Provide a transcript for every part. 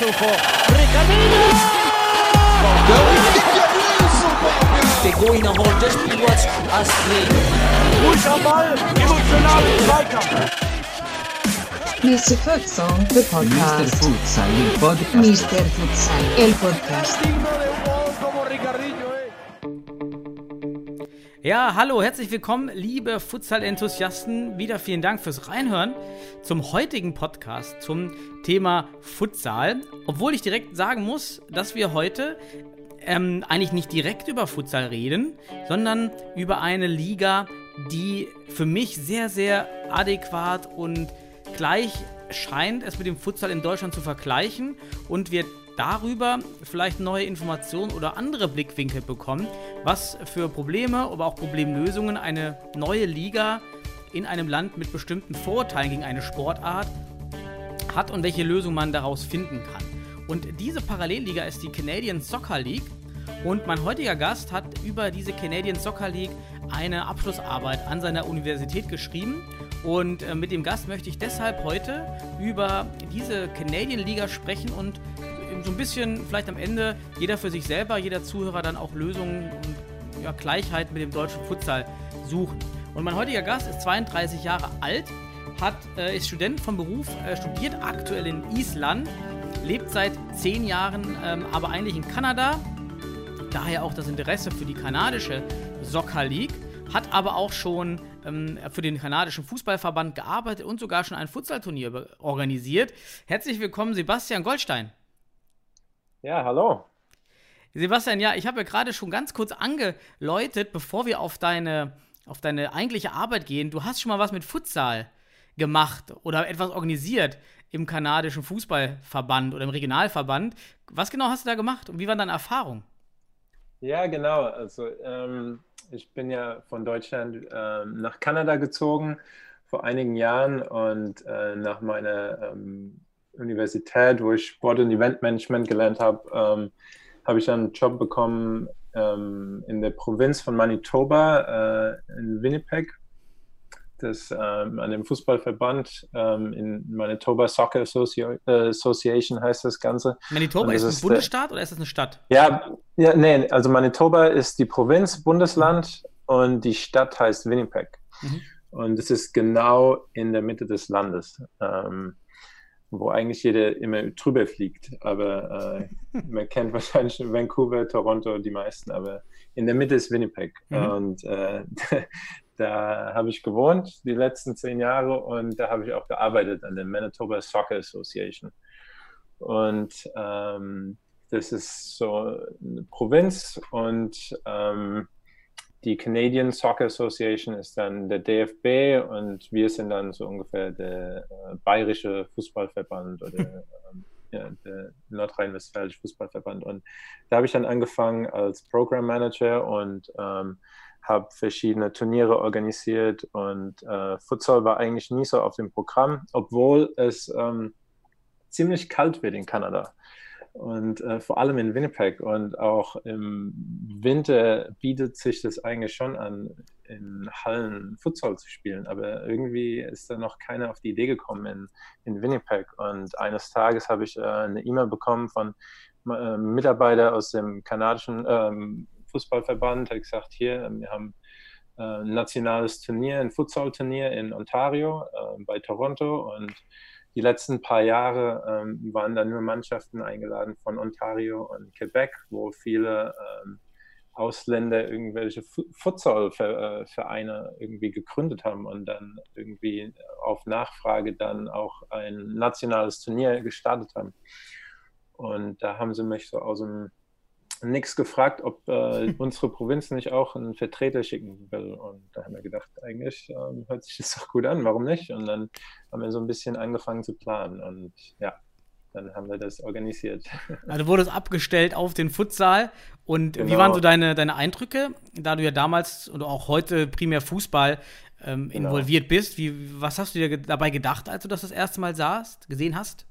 They're a. Mr. Futsal, the podcast. Mr. Futsal, el podcast. Mr. Futsal, el podcast. Ja, hallo, herzlich willkommen, liebe Futsal-Enthusiasten. Wieder vielen Dank fürs Reinhören zum heutigen Podcast zum Thema Futsal. Obwohl ich direkt sagen muss, dass wir heute ähm, eigentlich nicht direkt über Futsal reden, sondern über eine Liga, die für mich sehr, sehr adäquat und gleich scheint, es mit dem Futsal in Deutschland zu vergleichen und wir darüber vielleicht neue Informationen oder andere Blickwinkel bekommen, was für Probleme, aber auch Problemlösungen eine neue Liga in einem Land mit bestimmten Vorurteilen gegen eine Sportart hat und welche Lösung man daraus finden kann. Und diese Parallelliga ist die Canadian Soccer League. Und mein heutiger Gast hat über diese Canadian Soccer League eine Abschlussarbeit an seiner Universität geschrieben. Und äh, mit dem Gast möchte ich deshalb heute über diese Canadian Liga sprechen und so ein bisschen vielleicht am Ende jeder für sich selber, jeder Zuhörer dann auch Lösungen und ja, Gleichheit mit dem deutschen Futsal suchen. Und mein heutiger Gast ist 32 Jahre alt, hat, äh, ist Student vom Beruf, äh, studiert aktuell in Island, lebt seit 10 Jahren ähm, aber eigentlich in Kanada, daher auch das Interesse für die kanadische Soccer League, hat aber auch schon ähm, für den kanadischen Fußballverband gearbeitet und sogar schon ein Futsalturnier organisiert. Herzlich willkommen, Sebastian Goldstein. Ja, hallo. Sebastian, ja, ich habe ja gerade schon ganz kurz angeläutet, bevor wir auf deine, auf deine eigentliche Arbeit gehen. Du hast schon mal was mit Futsal gemacht oder etwas organisiert im kanadischen Fußballverband oder im Regionalverband. Was genau hast du da gemacht und wie waren deine Erfahrungen? Ja, genau. Also ähm, ich bin ja von Deutschland ähm, nach Kanada gezogen vor einigen Jahren und äh, nach meiner ähm, Universität, wo ich Sport- und Eventmanagement gelernt habe, ähm, habe ich dann einen Job bekommen ähm, in der Provinz von Manitoba äh, in Winnipeg. Das ähm, an dem Fußballverband ähm, in Manitoba Soccer Associ äh, Association heißt das Ganze. Manitoba ist das ein ist der- Bundesstaat oder ist das eine Stadt? Ja, ja, nee, also Manitoba ist die Provinz, Bundesland und die Stadt heißt Winnipeg. Mhm. Und es ist genau in der Mitte des Landes, ähm, wo eigentlich jeder immer drüber fliegt. Aber äh, man kennt wahrscheinlich Vancouver, Toronto, die meisten, aber in der Mitte ist Winnipeg. Mhm. Und äh, da habe ich gewohnt die letzten zehn Jahre und da habe ich auch gearbeitet an der Manitoba Soccer Association. Und ähm, das ist so eine Provinz und ähm, die Canadian Soccer Association ist dann der DFB und wir sind dann so ungefähr der äh, bayerische Fußballverband oder ähm, ja, der nordrhein-westfälische Fußballverband. Und da habe ich dann angefangen als Program Manager und ähm, habe verschiedene Turniere organisiert und äh, Futsal war eigentlich nie so auf dem Programm, obwohl es ähm, ziemlich kalt wird in Kanada und äh, vor allem in Winnipeg. Und auch im Winter bietet sich das eigentlich schon an, in Hallen Futsal zu spielen, aber irgendwie ist da noch keiner auf die Idee gekommen in, in Winnipeg. Und eines Tages habe ich äh, eine E-Mail bekommen von äh, Mitarbeiter aus dem kanadischen ähm, Fußballverband, hat gesagt, hier, wir haben äh, ein nationales Turnier, ein Futsal-Turnier in Ontario äh, bei Toronto. Und die letzten paar Jahre ähm, waren da nur Mannschaften eingeladen von Ontario und Quebec, wo viele ähm, Ausländer irgendwelche Fu- Futsal-Vereine irgendwie gegründet haben und dann irgendwie auf Nachfrage dann auch ein nationales Turnier gestartet haben. Und da haben sie mich so aus dem Nix gefragt, ob äh, unsere Provinz nicht auch einen Vertreter schicken will. Und da haben wir gedacht, eigentlich ähm, hört sich das doch gut an, warum nicht? Und dann haben wir so ein bisschen angefangen zu planen. Und ja, dann haben wir das organisiert. Also wurde es abgestellt auf den Futsal. Und wie Genau. waren so deine, deine Eindrücke, da du ja damals und auch heute primär Fußball ähm, Genau. involviert bist? Wie, was hast du dir dabei gedacht, als du das das erste Mal sahst, gesehen hast?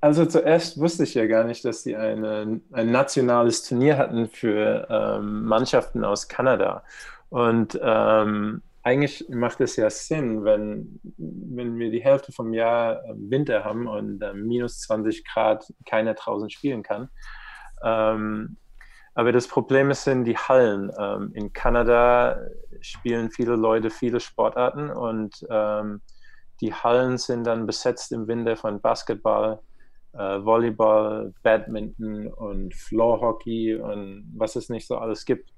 Also zuerst wusste ich ja gar nicht, dass die eine, ein nationales Turnier hatten für ähm, Mannschaften aus Kanada. Und ähm, eigentlich macht es ja Sinn, wenn, wenn wir die Hälfte vom Jahr äh, Winter haben und äh, minus 20 Grad keiner draußen spielen kann. Ähm, aber das Problem sind die Hallen. Ähm, in Kanada spielen viele Leute viele Sportarten und ähm, die Hallen sind dann besetzt im Winter von Basketball, Volleyball, Badminton und Floorhockey und was es nicht so alles gibt.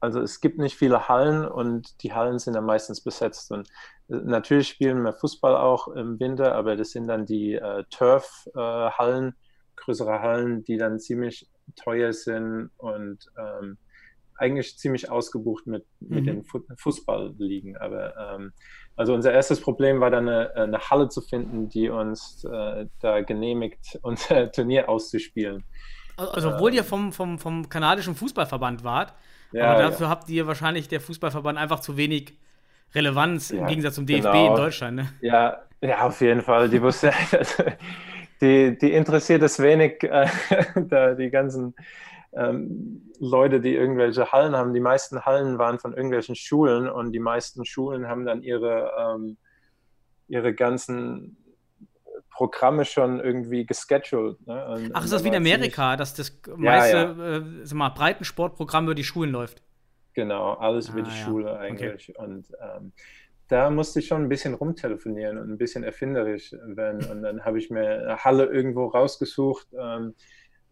Also es gibt nicht viele Hallen und die Hallen sind dann meistens besetzt. Und äh, natürlich spielen wir Fußball auch im Winter, aber das sind dann die äh, Turf-Hallen, äh, größere Hallen, die dann ziemlich teuer sind und ähm, eigentlich ziemlich ausgebucht mit, mit mhm. den Fu Fußballligen. Aber ähm, also unser erstes Problem war dann eine, eine Halle zu finden, die uns äh, da genehmigt, unser Turnier auszuspielen. Also obwohl ihr vom, vom, vom kanadischen Fußballverband wart, ja, aber dafür ja. habt ihr wahrscheinlich der Fußballverband einfach zu wenig Relevanz ja, im Gegensatz zum DFB genau. in Deutschland. Ne? Ja, ja, auf jeden Fall. Die wusste, die, die interessiert es wenig, äh, da die ganzen ähm, Leute, die irgendwelche Hallen haben. Die meisten Hallen waren von irgendwelchen Schulen und die meisten Schulen haben dann ihre, ähm, ihre ganzen Programme schon irgendwie gescheduled. Ne? Und, Ach, ist das wie in Amerika, dass das meiste ja, ja. Äh, mal, Breitensportprogramm über die Schulen läuft? Genau, alles über ah, die ja. Schule eigentlich. Okay. Und ähm, da musste ich schon ein bisschen rumtelefonieren und ein bisschen erfinderisch werden. Und dann habe ich mir eine Halle irgendwo rausgesucht. Ähm,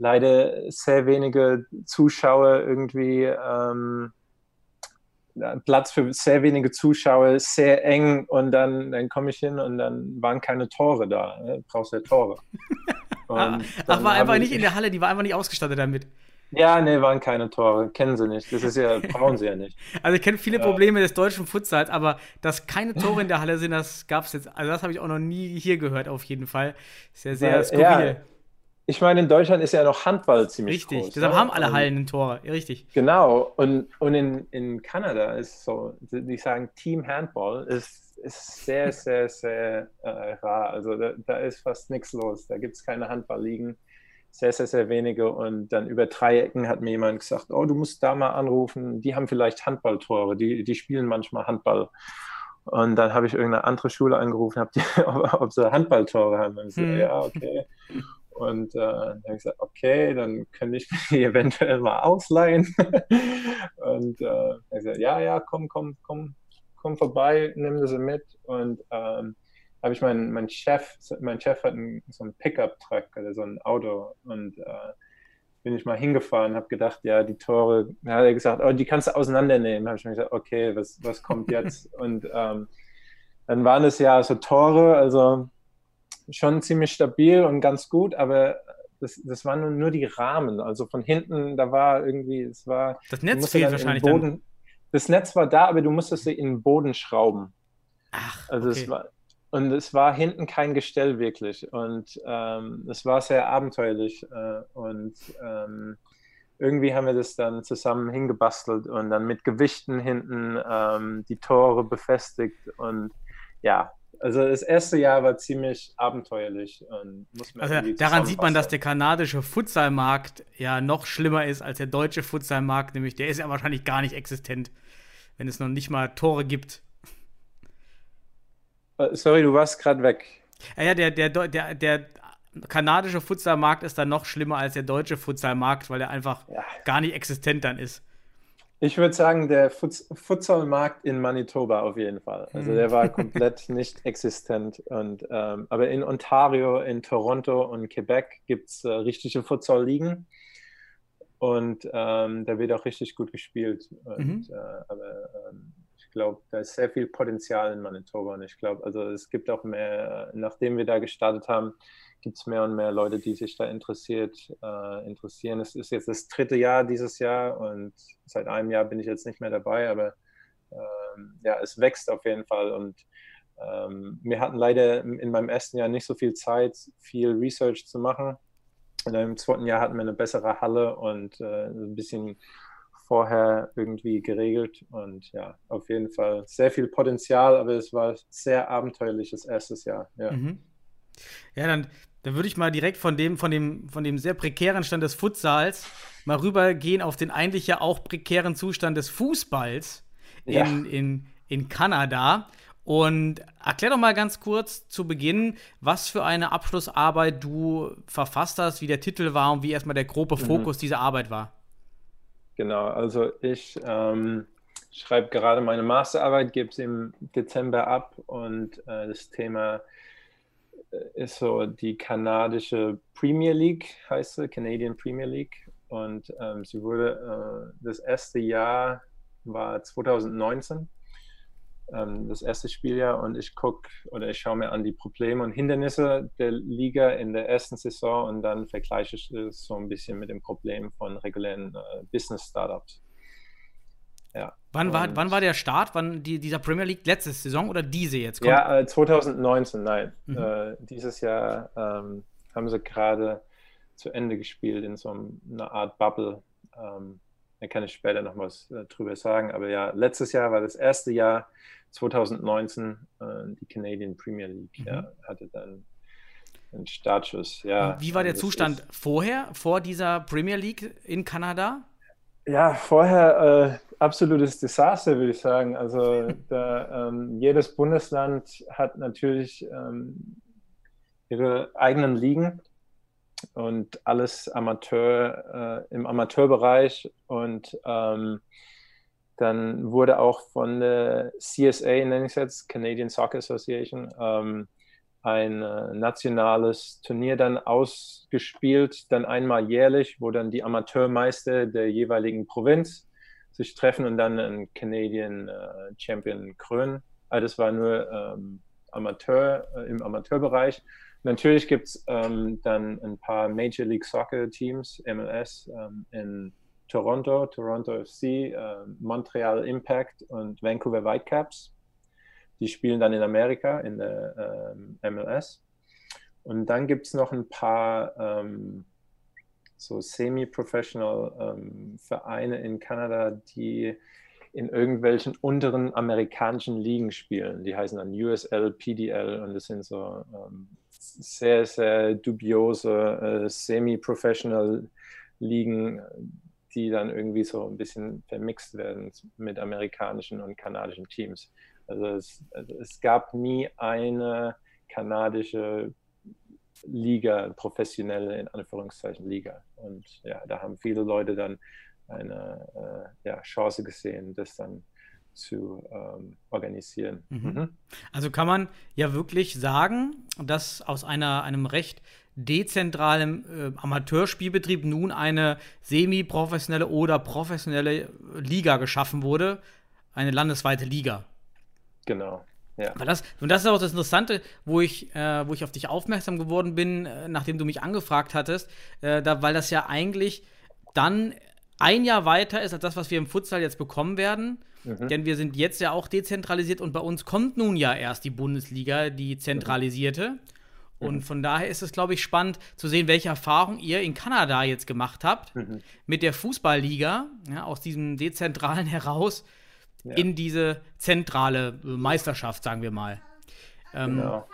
leider sehr wenige Zuschauer irgendwie. Ähm, Platz für sehr wenige Zuschauer, sehr eng und dann, dann komme ich hin und dann waren keine Tore da. Ne? Brauchst ja Tore. Ach, war einfach nicht in der Halle, die war einfach nicht ausgestattet damit. Ja, nee, waren keine Tore. Kennen sie nicht. Das ist ja, brauchen sie ja nicht. Also ich kenne viele ja. Probleme des deutschen Futsals, aber dass keine Tore in der Halle sind, das gab es jetzt. Also das habe ich auch noch nie hier gehört, auf jeden Fall. Ist ja sehr Weil, skurril. Ja, ich meine, in Deutschland ist ja noch Handball ziemlich richtig. groß. Richtig, deshalb ne? haben alle Hallen ein Tor, richtig. Genau, und, und in, in Kanada ist so, die sagen Team Handball ist, ist sehr, sehr, sehr äh, rar. Also da, da ist fast nichts los. Da gibt es keine Handballligen sehr, sehr, sehr wenige. Und dann über Dreiecken hat mir jemand gesagt, oh, du musst da mal anrufen, die haben vielleicht Handballtore, die, die spielen manchmal Handball. Und dann habe ich irgendeine andere Schule angerufen, hab die, ob, ob sie Handballtore haben. Und so, hm. ja, okay. Und äh, dann habe ich gesagt, okay, dann könnte ich mich eventuell mal ausleihen. und äh, ich gesagt, ja, ja, komm, komm, komm, komm vorbei, nimm das mit. Und ähm, habe ich meinen mein Chef, mein Chef hat einen, so einen Pickup-Truck oder so ein Auto und äh, bin ich mal hingefahren, habe gedacht, ja, die Tore, da hat er gesagt, oh, die kannst du auseinandernehmen. Habe ich mir gesagt, okay, was, was kommt jetzt? und ähm, dann waren es ja so Tore, also schon ziemlich stabil und ganz gut, aber das, das waren nur, nur die Rahmen. Also von hinten, da war irgendwie, es war. Das Netz fehlt wahrscheinlich. Boden, dann. Das Netz war da, aber du musstest sie in den Boden schrauben. Ach, also okay. es war, und es war hinten kein Gestell wirklich. Und ähm, es war sehr abenteuerlich. Äh, und ähm, irgendwie haben wir das dann zusammen hingebastelt und dann mit Gewichten hinten ähm, die Tore befestigt. Und ja, also das erste Jahr war ziemlich abenteuerlich. also daran sieht man, dass der kanadische Futsalmarkt ja noch schlimmer ist als der deutsche Futsalmarkt, nämlich der ist ja wahrscheinlich gar nicht existent, wenn es noch nicht mal Tore gibt. Äh, sorry, du warst gerade weg. Ja, ja, der, der, der, der kanadische Futsalmarkt ist dann noch schlimmer als der deutsche Futsalmarkt, weil er einfach ja. gar nicht existent dann ist. Ich würde sagen, der Futsalmarkt in Manitoba auf jeden Fall. Also der war komplett nicht existent. Und, ähm, aber in Ontario, in Toronto und Quebec gibt es äh, richtige Futsal-Ligen. Und ähm, da wird auch richtig gut gespielt. Und, mhm. äh, aber ähm, ich glaube, da ist sehr viel Potenzial in Manitoba und ich glaube, also es gibt auch mehr, nachdem wir da gestartet haben, gibt es mehr und mehr Leute, die sich da interessiert, äh, interessieren. Es ist jetzt das dritte Jahr dieses Jahr und seit einem Jahr bin ich jetzt nicht mehr dabei, aber ähm, ja, es wächst auf jeden Fall und ähm, wir hatten leider in meinem ersten Jahr nicht so viel Zeit, viel Research zu machen. Und im zweiten Jahr hatten wir eine bessere Halle und äh, ein bisschen vorher irgendwie geregelt und ja, auf jeden Fall sehr viel Potenzial, aber es war sehr abenteuerliches erstes Jahr. Ja, mhm. ja dann, dann würde ich mal direkt von dem, von, dem, von dem sehr prekären Stand des Futsals mal rübergehen auf den eigentlich ja auch prekären Zustand des Fußballs in, ja. in, in Kanada. Und erklär doch mal ganz kurz zu Beginn, was für eine Abschlussarbeit du verfasst hast, wie der Titel war und wie erstmal der grobe mhm. Fokus mhm. dieser Arbeit war. Genau, also ich ähm, schreibe gerade meine Masterarbeit, gebe es im Dezember ab und äh, das Thema ist so die kanadische Premier League, heißt sie, Canadian Premier League. Und ähm, sie wurde, äh, das erste Jahr war 2019 ähm, das erste Spieljahr und ich gucke oder ich schaue mir an die Probleme und Hindernisse der Liga in der ersten Saison und dann vergleiche ich es so ein bisschen mit dem Problem von regulären äh, Business-Startups. Ja. Wann war, wann war der Start? Wann die, dieser Premier League letzte Saison oder diese jetzt? Kommt? Ja, äh, 2019, nein. Mhm. Äh, dieses Jahr ähm, haben sie gerade zu Ende gespielt in so einer Art Bubble. Ähm, da kann ich später noch was äh, drüber sagen. Aber ja, letztes Jahr war das erste Jahr, 2019, äh, die Canadian Premier League mhm. ja, hatte dann einen Startschuss. Ja, wie war der Zustand vorher, vor dieser Premier League in Kanada? Ja, vorher äh, absolutes Desaster, würde ich sagen. Also da, ähm, jedes Bundesland hat natürlich ähm, ihre eigenen Ligen und alles Amateur äh, im Amateurbereich und ähm, dann wurde auch von der CSA, nenne ich es jetzt, Canadian Soccer Association, ähm, ein äh, nationales Turnier dann ausgespielt, dann einmal jährlich, wo dann die Amateurmeister der jeweiligen Provinz sich treffen und dann einen Canadian äh, Champion krönen. Also das war nur ähm, Amateur, äh, im Amateurbereich. Natürlich gibt es ähm, dann ein paar Major League Soccer Teams, MLS, ähm, in Toronto, Toronto FC, äh, Montreal Impact und Vancouver Whitecaps. Die spielen dann in Amerika in der ähm, MLS. Und dann gibt es noch ein paar ähm, so semi-professional ähm, Vereine in Kanada, die in irgendwelchen unteren amerikanischen Ligen spielen. Die heißen dann USL, PDL und das sind so ähm, sehr, sehr dubiose äh, semi-professional Ligen, die dann irgendwie so ein bisschen vermixt werden mit amerikanischen und kanadischen Teams. Also es, also es gab nie eine kanadische Liga, professionelle in Anführungszeichen Liga. Und ja, da haben viele Leute dann eine äh, ja, Chance gesehen, das dann zu ähm, organisieren. Mhm. Mhm. Also kann man ja wirklich sagen, dass aus einer, einem recht dezentralen äh, Amateurspielbetrieb nun eine semi-professionelle oder professionelle Liga geschaffen wurde, eine landesweite Liga. Genau. Ja. Das, und das ist auch das Interessante, wo ich, äh, wo ich auf dich aufmerksam geworden bin, äh, nachdem du mich angefragt hattest, äh, da, weil das ja eigentlich dann ein Jahr weiter ist als das, was wir im Futsal jetzt bekommen werden. Mhm. Denn wir sind jetzt ja auch dezentralisiert und bei uns kommt nun ja erst die Bundesliga, die zentralisierte. Mhm. Und mhm. von daher ist es, glaube ich, spannend zu sehen, welche Erfahrung ihr in Kanada jetzt gemacht habt mhm. mit der Fußballliga, ja, aus diesem dezentralen heraus ja. in diese zentrale Meisterschaft, sagen wir mal. Ähm, genau.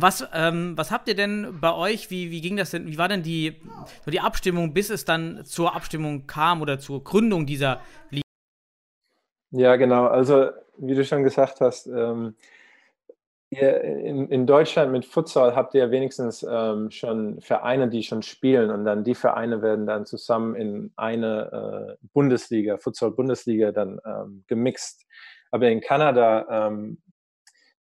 Was, ähm, was habt ihr denn bei euch, wie, wie ging das denn, wie war denn die, so die Abstimmung, bis es dann zur Abstimmung kam oder zur Gründung dieser Liga? Ja, genau. Also, wie du schon gesagt hast, ähm, ihr in, in, Deutschland mit Futsal habt ihr wenigstens ähm, schon Vereine, die schon spielen und dann die Vereine werden dann zusammen in eine äh, Bundesliga, Futsal-Bundesliga dann ähm, gemixt. Aber in Kanada ähm,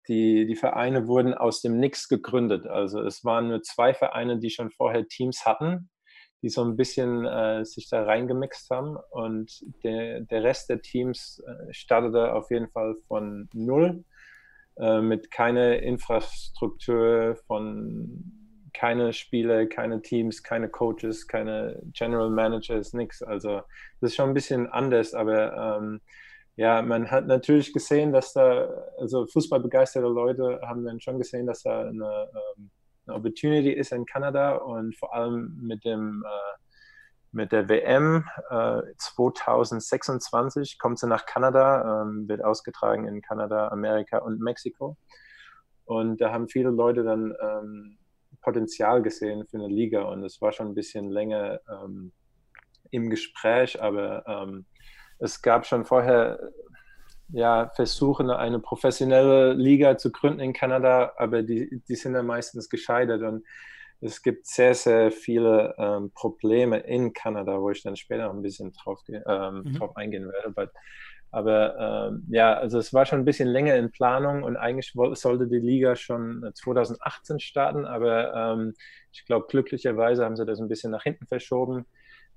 die, die Vereine wurden aus dem Nix gegründet. Also es waren nur zwei Vereine, die schon vorher Teams hatten, die so ein bisschen äh, sich da reingemixt haben. Und der, der Rest der Teams äh, startete auf jeden Fall von null, äh, mit keiner Infrastruktur, von keine Spiele, keine Teams, keine Coaches, keine General Managers, nichts. Also das ist schon ein bisschen anders, aber ähm, ja, man hat natürlich gesehen, dass da, also fußballbegeisterte Leute haben dann schon gesehen, dass da eine, ähm, eine Opportunity ist in Kanada und vor allem mit dem äh, mit der WM äh, 2026 kommt sie nach Kanada, ähm, wird ausgetragen in Kanada, Amerika und Mexiko. Und da haben viele Leute dann ähm, Potenzial gesehen für eine Liga und es war schon ein bisschen länger ähm, im Gespräch, aber ähm, es gab schon vorher ja, versuchen, eine professionelle Liga zu gründen in Kanada, aber die, die sind dann meistens gescheitert und es gibt sehr, sehr viele ähm, Probleme in Kanada, wo ich dann später noch ein bisschen drauf, ähm, mhm. drauf eingehen werde. But, aber ähm, ja, also es war schon ein bisschen länger in Planung und eigentlich sollte die Liga schon 2018 starten, aber ähm, ich glaube, glücklicherweise haben sie das ein bisschen nach hinten verschoben,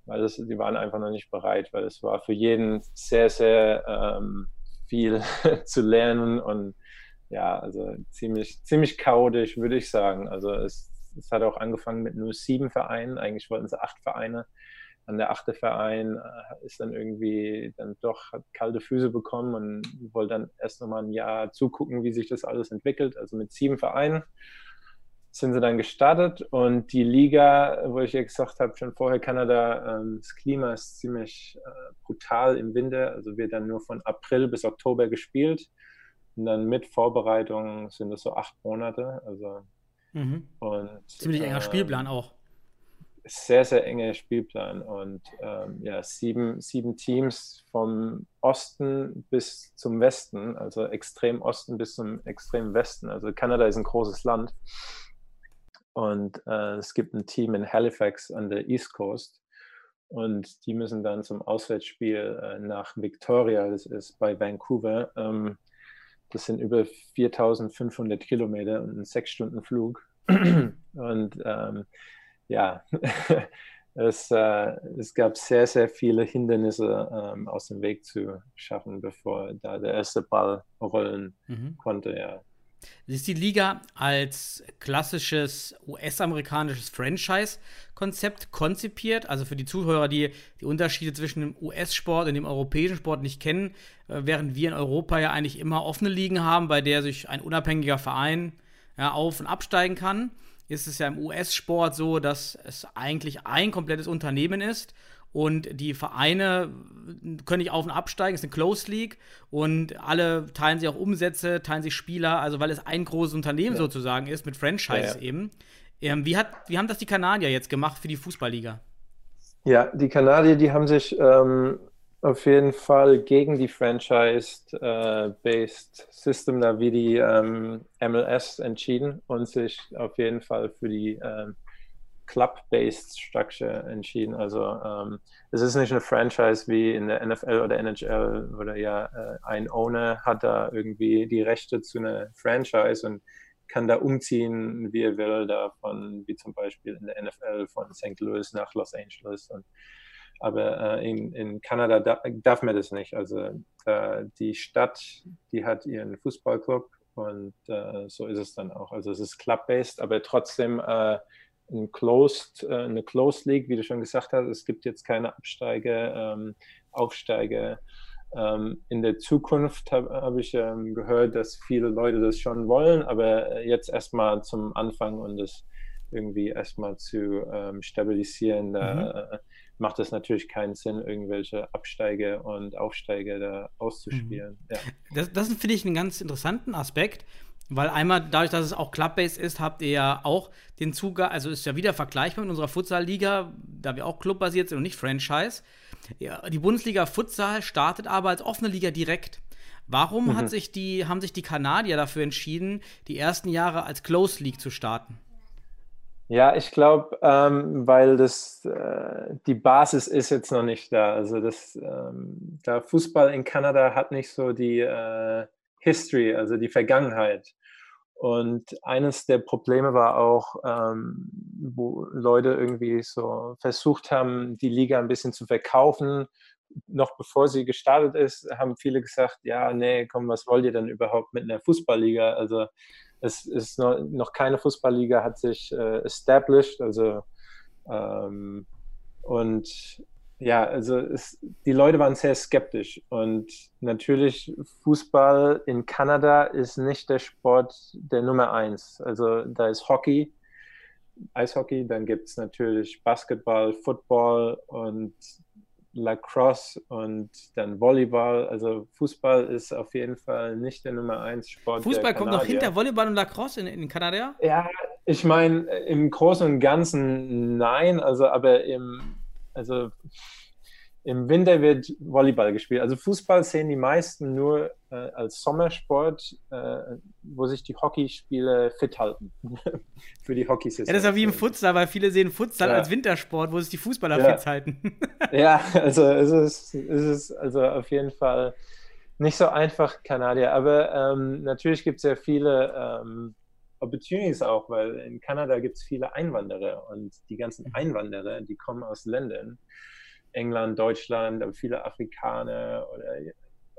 weil das, die waren einfach noch nicht bereit, weil es war für jeden sehr, sehr ähm, viel zu lernen und ja, also ziemlich, ziemlich chaotisch, würde ich sagen. Also es, es hat auch angefangen mit nur sieben Vereinen, eigentlich wollten sie acht Vereine. An der achte Verein äh, ist dann irgendwie dann doch hat kalte Füße bekommen und wollte dann erst nochmal ein Jahr zugucken, wie sich das alles entwickelt. Also mit sieben Vereinen sind sie dann gestartet. Und die Liga, wo ich ja gesagt habe, schon vorher Kanada, ähm, das Klima ist ziemlich äh, brutal im Winter, also wird dann nur von April bis Oktober gespielt. Und dann mit Vorbereitung sind es so acht Monate, also mhm. und ziemlich enger äh, Spielplan auch. Sehr, sehr enger Spielplan und ähm, ja, sieben, sieben Teams vom Osten bis zum Westen, also extrem Osten bis zum extrem Westen. Also Kanada ist ein großes Land und äh, es gibt ein Team in Halifax an der East Coast. Und die müssen dann zum Auswärtsspiel äh, nach Victoria, das ist bei Vancouver. Ähm, das sind über 4500 Kilometer und ein sechs Stunden Flug. und ähm, ja, es, äh, es gab sehr, sehr viele Hindernisse ähm, aus dem Weg zu schaffen, bevor da der erste Ball rollen mhm. konnte. Ja. Ist die Liga als klassisches US-amerikanisches Franchise-Konzept konzipiert? Also für die Zuhörer, die die Unterschiede zwischen dem US-Sport und dem europäischen Sport nicht kennen, äh, während wir in Europa ja eigentlich immer offene Ligen haben, bei der sich ein unabhängiger Verein ja, auf- und absteigen kann, ist es ja im US-Sport so, dass es eigentlich ein komplettes Unternehmen ist und die Vereine können nicht auf und absteigen, es ist eine Closed League und alle teilen sich auch Umsätze, teilen sich Spieler, also weil es ein großes Unternehmen ja. sozusagen ist, mit Franchise ja, ja. eben. Ähm, wie, hat, wie haben das die Kanadier jetzt gemacht für die Fußballliga? Ja, die Kanadier, die haben sich ähm, auf jeden Fall gegen die Franchise-Based äh, System da wie die ähm, MLS entschieden und sich auf jeden Fall für die ähm, Club-based Structure entschieden. Also ähm, es ist nicht eine Franchise wie in der NFL oder NHL, wo ja äh, ein Owner hat da irgendwie die Rechte zu einer Franchise und kann da umziehen, wie er will, davon, wie zum Beispiel in der NFL von St. Louis nach Los Angeles. Und, aber äh, in, in Kanada da, darf man das nicht. Also äh, die Stadt, die hat ihren Fußballclub und äh, so ist es dann auch. Also es ist club-based, aber trotzdem äh, ein Closed, äh, eine Closed League, wie du schon gesagt hast. Es gibt jetzt keine Absteige, ähm, Aufsteige. Ähm, in der Zukunft habe hab ich ähm, gehört, dass viele Leute das schon wollen, aber jetzt erstmal zum Anfang und das irgendwie erstmal zu ähm, stabilisieren, da mhm. äh, macht es natürlich keinen Sinn, irgendwelche Absteige und Aufsteige da auszuspielen. Mhm. Ja. Das, das finde ich einen ganz interessanten Aspekt, weil einmal, dadurch, dass es auch Club-Based ist, habt ihr ja auch den Zugang, also ist ja wieder vergleichbar mit unserer Futsal-Liga, da wir auch clubbasiert sind und nicht Franchise. Ja, die Bundesliga Futsal startet aber als offene Liga direkt. Warum mhm. hat sich die, haben sich die Kanadier dafür entschieden, die ersten Jahre als Close League zu starten? Ja, ich glaube, ähm, weil das äh, die Basis ist jetzt noch nicht da. Also das, ähm, der Fußball in Kanada hat nicht so die äh, History, also die Vergangenheit. Und eines der Probleme war auch, ähm, wo Leute irgendwie so versucht haben, die Liga ein bisschen zu verkaufen. Noch bevor sie gestartet ist, haben viele gesagt, ja, nee, komm, was wollt ihr denn überhaupt mit einer Fußballliga? Also es ist noch, noch keine Fußballliga hat sich äh, established, also ähm, und ja, also es, die Leute waren sehr skeptisch und natürlich Fußball in Kanada ist nicht der Sport der Nummer eins. Also da ist Hockey, Eishockey, dann gibt es natürlich Basketball, Football und Lacrosse und dann Volleyball. Also Fußball ist auf jeden Fall nicht der Nummer eins Sport. Fußball kommt noch hinter Volleyball und Lacrosse in, in Kanada? Ja, ich meine, im Großen und Ganzen nein, also aber im also im Winter wird Volleyball gespielt. Also Fußball sehen die meisten nur äh, als Sommersport, äh, wo sich die Hockeyspiele fit halten. Für die Hockeysaison. Ja, das ist ja wie im Futsal, weil viele sehen Futsal ja. als Wintersport, wo sich die Fußballer ja. fit halten. ja, also es ist, es ist also auf jeden Fall nicht so einfach, Kanadier. Aber ähm, natürlich gibt es ja viele ähm, Opportunities auch, weil in Kanada gibt es viele Einwanderer und die ganzen Einwanderer, die kommen aus Ländern, England, Deutschland, aber viele Afrikaner oder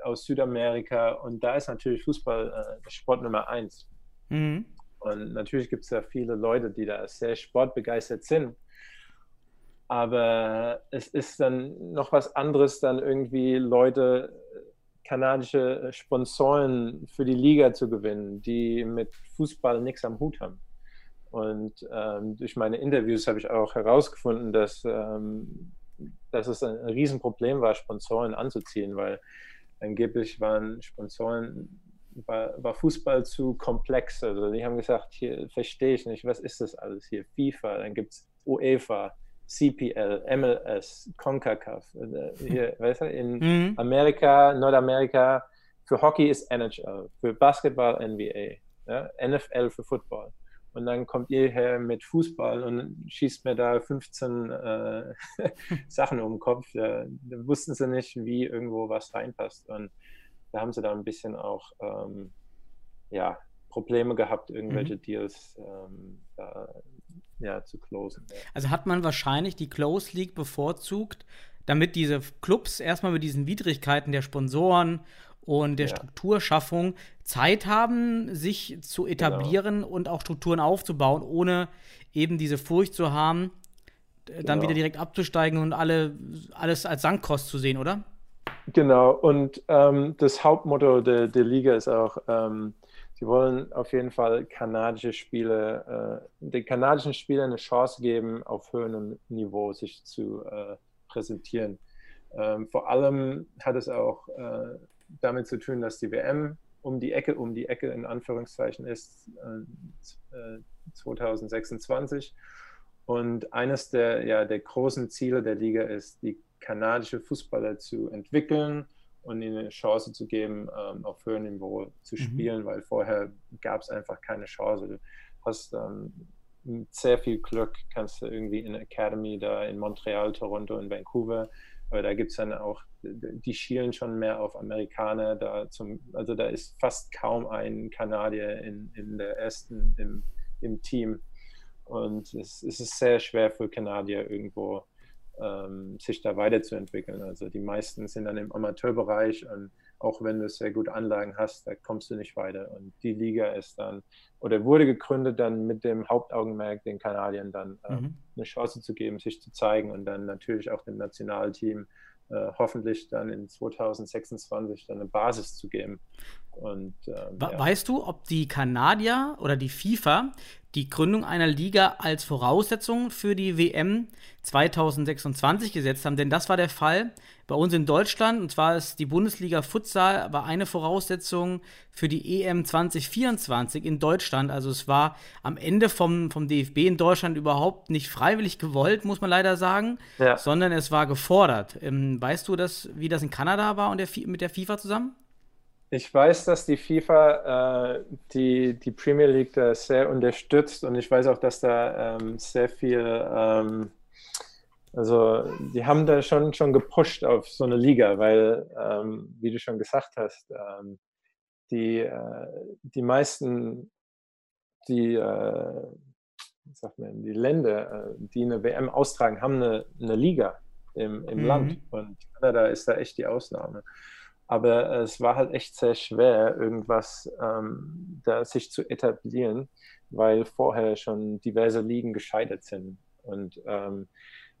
aus Südamerika und da ist natürlich Fußball äh, Sport Nummer eins. Mhm. Und natürlich gibt es ja viele Leute, die da sehr sportbegeistert sind. Aber es ist dann noch was anderes, dann irgendwie Leute, kanadische Sponsoren für die Liga zu gewinnen, die mit Fußball nichts am Hut haben. Und ähm, durch meine Interviews habe ich auch herausgefunden, dass ähm, dass es ein Riesenproblem war, Sponsoren anzuziehen, weil angeblich waren Sponsoren, war, war Fußball zu komplex. Also die haben gesagt, hier verstehe ich nicht, was ist das alles hier? FIFA, dann gibt es UEFA, CPL, MLS, CONCACAF. Äh, hier, weißt du, in mhm. Amerika, Nordamerika, für Hockey ist NHL, für Basketball NBA, ja, NFL für Football. Und dann kommt ihr her mit Fußball und schießt mir da 15 äh, Sachen um den Kopf. Da, da, wussten sie nicht, wie irgendwo was reinpasst. Und da haben sie da ein bisschen auch ähm, ja, Probleme gehabt, irgendwelche mhm. Deals ähm, da, ja, zu closen. Ja. Also hat man wahrscheinlich die Close League bevorzugt, damit diese Clubs erstmal mit diesen Widrigkeiten der Sponsoren und der ja. Strukturschaffung Zeit haben, sich zu genau. etablieren genau. und auch Strukturen aufzubauen, ohne eben diese Furcht zu haben, genau. dann wieder direkt abzusteigen und alle, alles als Sankkost zu sehen, oder? Genau, und ähm, das Hauptmotto der, der Liga ist auch, ähm, sie wollen auf jeden Fall kanadische Spieler, äh, den kanadischen Spielern eine Chance geben, auf höherem Niveau sich zu äh, präsentieren. Ähm, vor allem hat es auch äh, damit zu tun, dass die WM um die Ecke, um die Ecke in Anführungszeichen ist, äh, 2026. Und eines der, ja, der großen Ziele der Liga ist, die kanadische Fußballer zu entwickeln und ihnen eine Chance zu geben, ähm, auf höherem Niveau zu mhm. spielen, mhm. weil vorher gab es einfach keine Chance. Du hast ähm, mit sehr viel Glück, kannst du irgendwie in Academy da in Montreal, Toronto, in Vancouver aber da gibt es dann auch, die schielen schon mehr auf Amerikaner. Da zum, also da ist fast kaum ein Kanadier in, in der ersten im, im Team. Und es, es ist sehr schwer für Kanadier irgendwo ähm, sich da weiterzuentwickeln. Also die meisten sind dann im Amateurbereich und auch wenn du sehr gute Anlagen hast, da kommst du nicht weiter. Und die Liga ist dann, oder wurde gegründet dann mit dem Hauptaugenmerk, den Kanadiern dann äh, mhm. eine Chance zu geben, sich zu zeigen und dann natürlich auch dem Nationalteam äh, hoffentlich dann in 2026 dann eine Basis zu geben. Und, ähm, ja. Weißt du, ob die Kanadier oder die FIFA die Gründung einer Liga als Voraussetzung für die WM 2026 gesetzt haben? Denn das war der Fall bei uns in Deutschland. Und zwar ist die Bundesliga Futsal war eine Voraussetzung für die EM 2024 in Deutschland. Also es war am Ende vom, vom DFB in Deutschland überhaupt nicht freiwillig gewollt, muss man leider sagen, ja. sondern es war gefordert. Ähm, weißt du, das, wie das in Kanada war und der, mit der FIFA zusammen? Ich weiß, dass die FIFA äh, die, die Premier League da sehr unterstützt und ich weiß auch, dass da ähm, sehr viel, ähm, also die haben da schon, schon gepusht auf so eine Liga, weil, ähm, wie du schon gesagt hast, ähm, die, äh, die meisten, die, äh, sagt man, die Länder, äh, die eine WM austragen, haben eine, eine Liga im, im mhm. Land und Kanada ist da echt die Ausnahme. Aber es war halt echt sehr schwer, irgendwas ähm, da sich zu etablieren, weil vorher schon diverse Ligen gescheitert sind. Und ähm,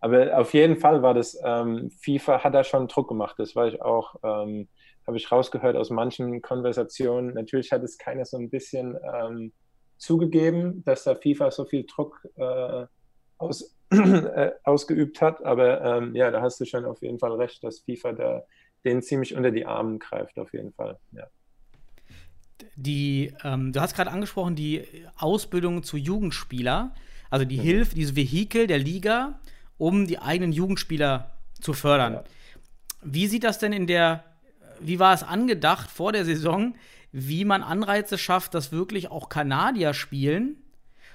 aber auf jeden Fall war das, ähm, FIFA hat da schon Druck gemacht. Das war ich auch, ähm, habe ich rausgehört aus manchen Konversationen. Natürlich hat es keiner so ein bisschen ähm, zugegeben, dass da FIFA so viel Druck äh, aus, äh, ausgeübt hat. Aber ähm, ja, da hast du schon auf jeden Fall recht, dass FIFA da den ziemlich unter die Arme greift, auf jeden Fall. Ja. Die, ähm, du hast gerade angesprochen, die Ausbildung zu Jugendspieler, also die mhm. Hilfe, dieses Vehikel der Liga, um die eigenen Jugendspieler zu fördern. Ja. wie sieht das denn in der, wie war es angedacht vor der Saison, wie man Anreize schafft, dass wirklich auch Kanadier spielen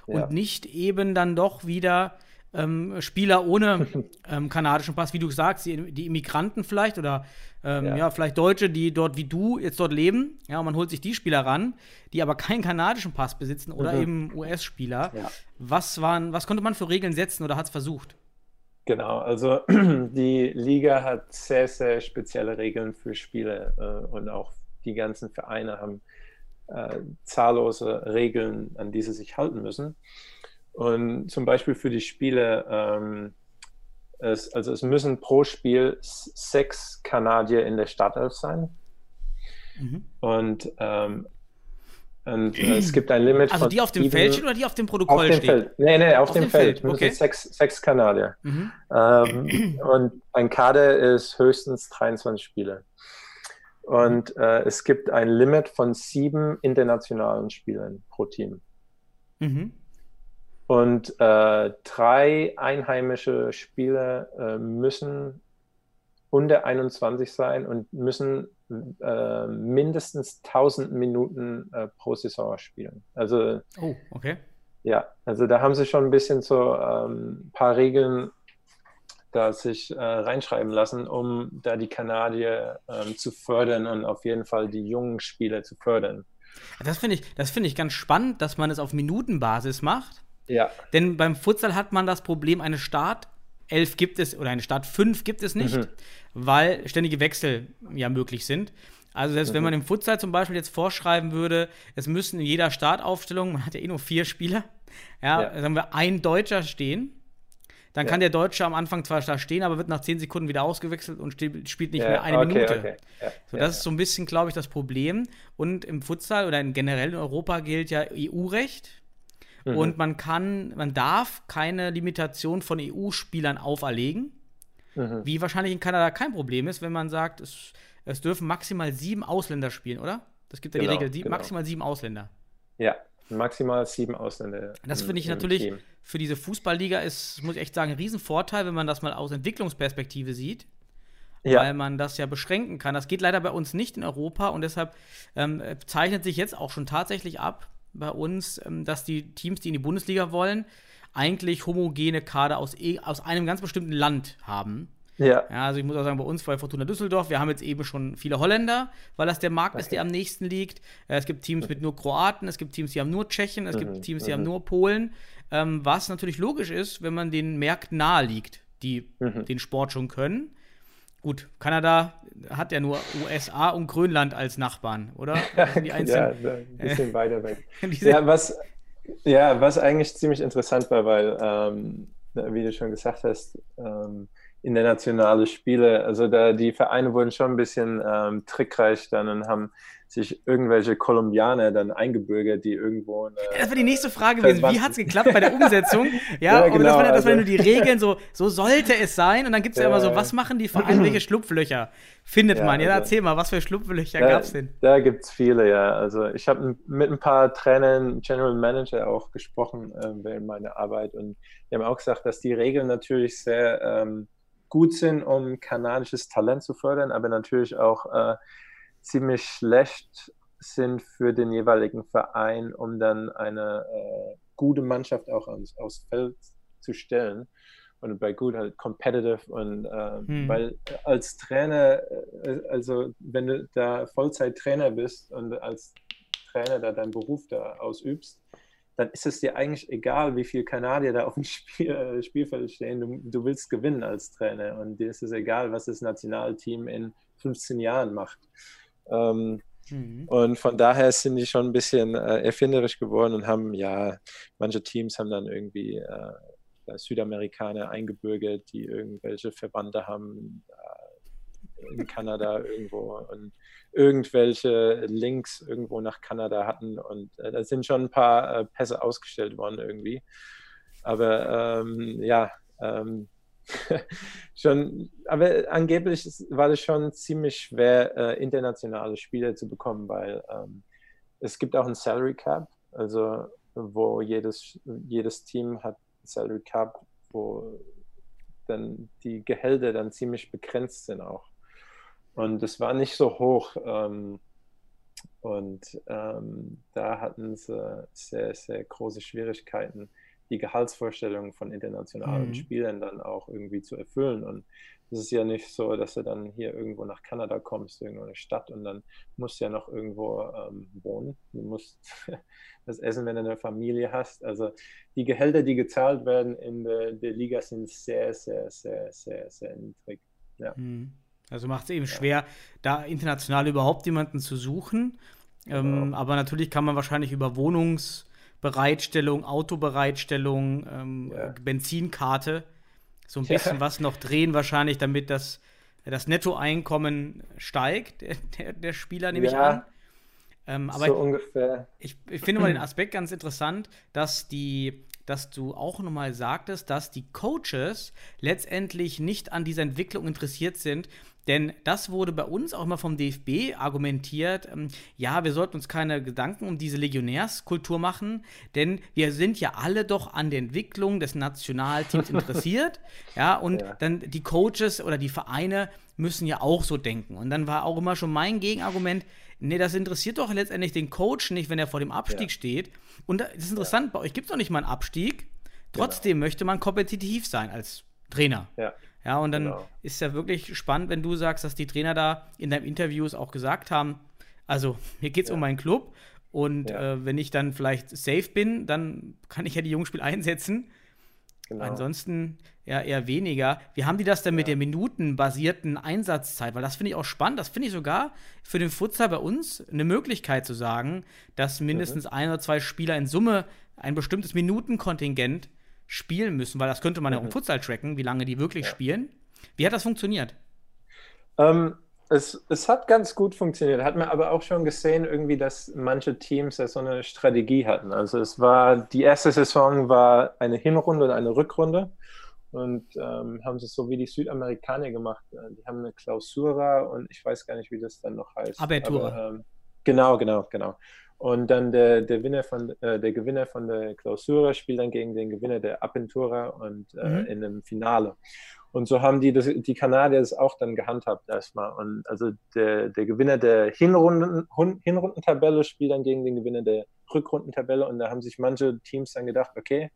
und Ja. nicht eben dann doch wieder ähm, Spieler ohne ähm, kanadischen Pass, wie du sagst, die, die Immigranten vielleicht oder ähm, ja. Ja. vielleicht Deutsche, die dort wie du jetzt dort leben. Ja, und man holt sich die Spieler ran, die aber keinen kanadischen Pass besitzen oder Mhm. eben US-Spieler. Ja. Was waren, was konnte man für Regeln setzen oder hat es versucht? Genau, also die Liga hat sehr, sehr spezielle Regeln für Spiele äh, und auch die ganzen Vereine haben äh, zahllose Regeln, an die sie sich halten müssen. Und zum Beispiel für die Spiele, ähm, es, also es müssen pro Spiel sechs Kanadier in der Startelf sein. Mhm. Und, ähm, und äh, es gibt ein Limit Also von die auf dem sieben- Feld stehen oder die auf dem auf Protokoll dem stehen? Feld. Nee, nee, auf, Auf dem, dem Feld. Feld, müssen okay. Sechs, sechs Kanadier. Mhm. Ähm, und ein Kader ist höchstens 23 Spiele. Und äh, es gibt ein Limit von sieben internationalen Spielern pro Team. Mhm. Und äh, drei einheimische Spieler äh, müssen unter 21 sein und müssen äh, mindestens 1000 Minuten äh, pro Saison spielen. Also Oh, okay. ja, also da haben sie schon ein bisschen so ähm, ein paar Regeln da sich äh, reinschreiben lassen, um da die Kanadier ähm, zu fördern und auf jeden Fall die jungen Spieler zu fördern. Das finde ich, das finde ich ganz spannend, dass man es auf Minutenbasis macht. Ja, Denn beim Futsal hat man das Problem, eine Startelf gibt es oder eine Start 5 gibt es nicht, Mhm. weil ständige Wechsel ja möglich sind. Also selbst wenn Mhm. man im Futsal zum Beispiel jetzt vorschreiben würde, es müssen in jeder Startaufstellung, man hat ja eh nur vier Spieler, ja, Ja. sagen wir, ein Deutscher stehen. Dann Ja. kann der Deutsche am Anfang zwar da stehen, aber wird nach zehn Sekunden wieder ausgewechselt und spielt nicht ja, mehr eine okay, Minute. Okay. Ja, So, das ist so ein bisschen, glaube ich, das Problem. Und im Futsal oder in generell in Europa gilt ja EU-Recht. Mhm. Und man kann, man darf keine Limitation von EU-Spielern auferlegen, Mhm. wie wahrscheinlich in Kanada kein Problem ist, wenn man sagt, es, es dürfen maximal sieben Ausländer spielen, oder? Das gibt ja die Genau, Regel, sie, genau. maximal sieben Ausländer. ja, maximal sieben Ausländer. Das im- finde ich natürlich Team. für diese Fußballliga ist, muss ich echt sagen, ein Riesenvorteil, wenn man das mal aus Entwicklungsperspektive sieht. Ja, weil man das ja beschränken kann. Das geht leider bei uns nicht in Europa und deshalb ähm, äh, zeichnet sich jetzt auch schon tatsächlich ab bei uns, ähm, dass die Teams, die in die Bundesliga wollen, eigentlich homogene Kader aus, eh- aus einem ganz bestimmten Land haben. ja, Ja, also ich muss auch sagen, bei uns bei Fortuna Düsseldorf, wir haben jetzt eben schon viele Holländer, weil das der Markt ist, Okay. der am nächsten liegt. Äh, es gibt Teams mit nur Kroaten, es gibt Teams, die haben nur Tschechen, es gibt Mhm, Teams, die mhm. haben nur Polen. Ähm, was natürlich logisch ist, wenn man den Märkten nahe liegt, die Mhm. den Sport schon können. Gut, Kanada hat ja nur USA und Grönland als Nachbarn, oder? Sind die ja, einzigen. da- ein bisschen weiter weg. Ja, was, ja, was eigentlich ziemlich interessant war, weil, ähm, wie du schon gesagt hast, ähm, internationale Spiele, also da die Vereine wurden schon ein bisschen ähm, trickreich dann und haben sich irgendwelche Kolumbianer dann eingebürgert, die irgendwo eine, Das wäre die nächste Frage gewesen. Wie hat es geklappt bei der Umsetzung? Ja, Ja, und das genau, waren, das waren nur also- die Regeln, so, so sollte es sein. Und dann gibt es ja, Ja, immer so, was machen die Vereine, welche Schlupflöcher findet man? Ja, also- erzähl mal, was für Schlupflöcher gab es denn? da gibt es viele, ja. Also ich habe mit ein paar Trainern, General Manager auch gesprochen äh, während meiner Arbeit und die haben auch gesagt, dass die Regeln natürlich sehr ähm, gut sind, um kanadisches Talent zu fördern, aber natürlich auch äh, ziemlich schlecht sind für den jeweiligen Verein, um dann eine äh, gute Mannschaft auch aufs, aufs Feld zu stellen. Und bei gut halt competitive und ähm, Hm. weil als Trainer, äh, also wenn du da Vollzeit-Trainer bist und als Trainer da deinen Beruf da ausübst, dann ist es dir eigentlich egal, wie viele Kanadier da auf dem Spiel, äh, Spielfeld stehen. Du, du willst gewinnen als Trainer und dir ist es egal, was das Nationalteam in 15 Jahren macht. Ähm, Mhm. und von daher sind die schon ein bisschen äh, erfinderisch geworden und haben, ja, manche Teams haben dann irgendwie äh, Südamerikaner eingebürgert, die irgendwelche Verwandte haben äh, in Kanada irgendwo und irgendwelche Links irgendwo nach Kanada hatten. Und äh, da sind schon ein paar äh, Pässe ausgestellt worden irgendwie. Aber ähm, ja, ähm, schon, aber angeblich war das schon ziemlich schwer, äh, internationale Spieler zu bekommen, weil ähm, es gibt auch ein Salary Cap, also wo jedes, jedes Team hat ein Salary Cap, wo dann die Gehälter dann ziemlich begrenzt sind auch. Und das war nicht so hoch. Ähm, und ähm, da hatten sie sehr, sehr große Schwierigkeiten, die Gehaltsvorstellungen von internationalen Mhm. Spielern dann auch irgendwie zu erfüllen. Und es ist ja nicht so, dass du dann hier irgendwo nach Kanada kommst, irgendwo in eine Stadt und dann musst du ja noch irgendwo ähm, wohnen. Du musst das essen, wenn du eine Familie hast. Also die Gehälter, die gezahlt werden in der, der Liga, sind sehr, sehr, sehr, sehr, sehr niedrig. Mhm. Also macht es eben schwer, da international überhaupt jemanden zu suchen. Ähm, Genau. aber natürlich kann man wahrscheinlich über Wohnungsbereitstellung, Autobereitstellung, ähm, Ja. Benzinkarte so ein Ja. bisschen was noch drehen, wahrscheinlich, damit das, das Nettoeinkommen steigt, der, der, Spieler, nehme ich Ja. an. Ähm, aber so ungefähr. ich, ich finde mal den Aspekt ganz interessant, dass die, dass du auch nochmal sagtest, dass die Coaches letztendlich nicht an dieser Entwicklung interessiert sind. Denn das wurde bei uns auch immer vom DFB argumentiert, ähm, ja, wir sollten uns keine Gedanken um diese Legionärskultur machen, denn wir sind ja alle doch an der Entwicklung des Nationalteams interessiert. Ja, und Ja. dann die Coaches oder die Vereine müssen ja auch so denken. Und dann war auch immer schon mein Gegenargument, nee, das interessiert doch letztendlich den Coach nicht, wenn er vor dem Abstieg Ja. steht. Und das ist interessant, bei euch gibt es doch nicht mal einen Abstieg. Trotzdem möchte man kompetitiv sein als Trainer. Ja. Ja, und dann Genau. ist ja wirklich spannend, wenn du sagst, dass die Trainer da in deinen Interviews auch gesagt haben, also mir geht es um meinen Club und Ja. äh, wenn ich dann vielleicht safe bin, dann kann ich ja die Jungspiel einsetzen. Genau. Ansonsten ja eher weniger. Wie haben die das denn mit der minutenbasierten Einsatzzeit? Weil das finde ich auch spannend. Das finde ich sogar für den Futsal bei uns eine Möglichkeit zu sagen, dass mindestens ein oder zwei Spieler in Summe ein bestimmtes Minutenkontingent spielen müssen, weil das könnte man ja auch im Futsal tracken, wie lange die wirklich spielen. Wie hat das funktioniert? Ähm, es, es hat ganz gut funktioniert. Hat man aber auch schon gesehen, irgendwie, dass manche Teams ja so eine Strategie hatten. Also es war, die erste Saison war eine Hinrunde und eine Rückrunde. Und ähm, haben sie so wie die Südamerikaner gemacht. Äh, Die haben eine Klausura und ich weiß gar nicht, wie das dann noch heißt. Abertura. Aber, ähm, genau, genau, genau. Und dann der, der, Gewinner von, äh, der Gewinner von der Klausura spielt dann gegen den Gewinner der Abentura und äh, Mhm. in einem Finale. Und so haben die, das, die Kanadier das auch dann gehandhabt erstmal. Und also der, der Gewinner der Hinrunden, Hinrundentabelle spielt dann gegen den Gewinner der Rückrundentabelle. Und da haben sich manche Teams dann gedacht, okay,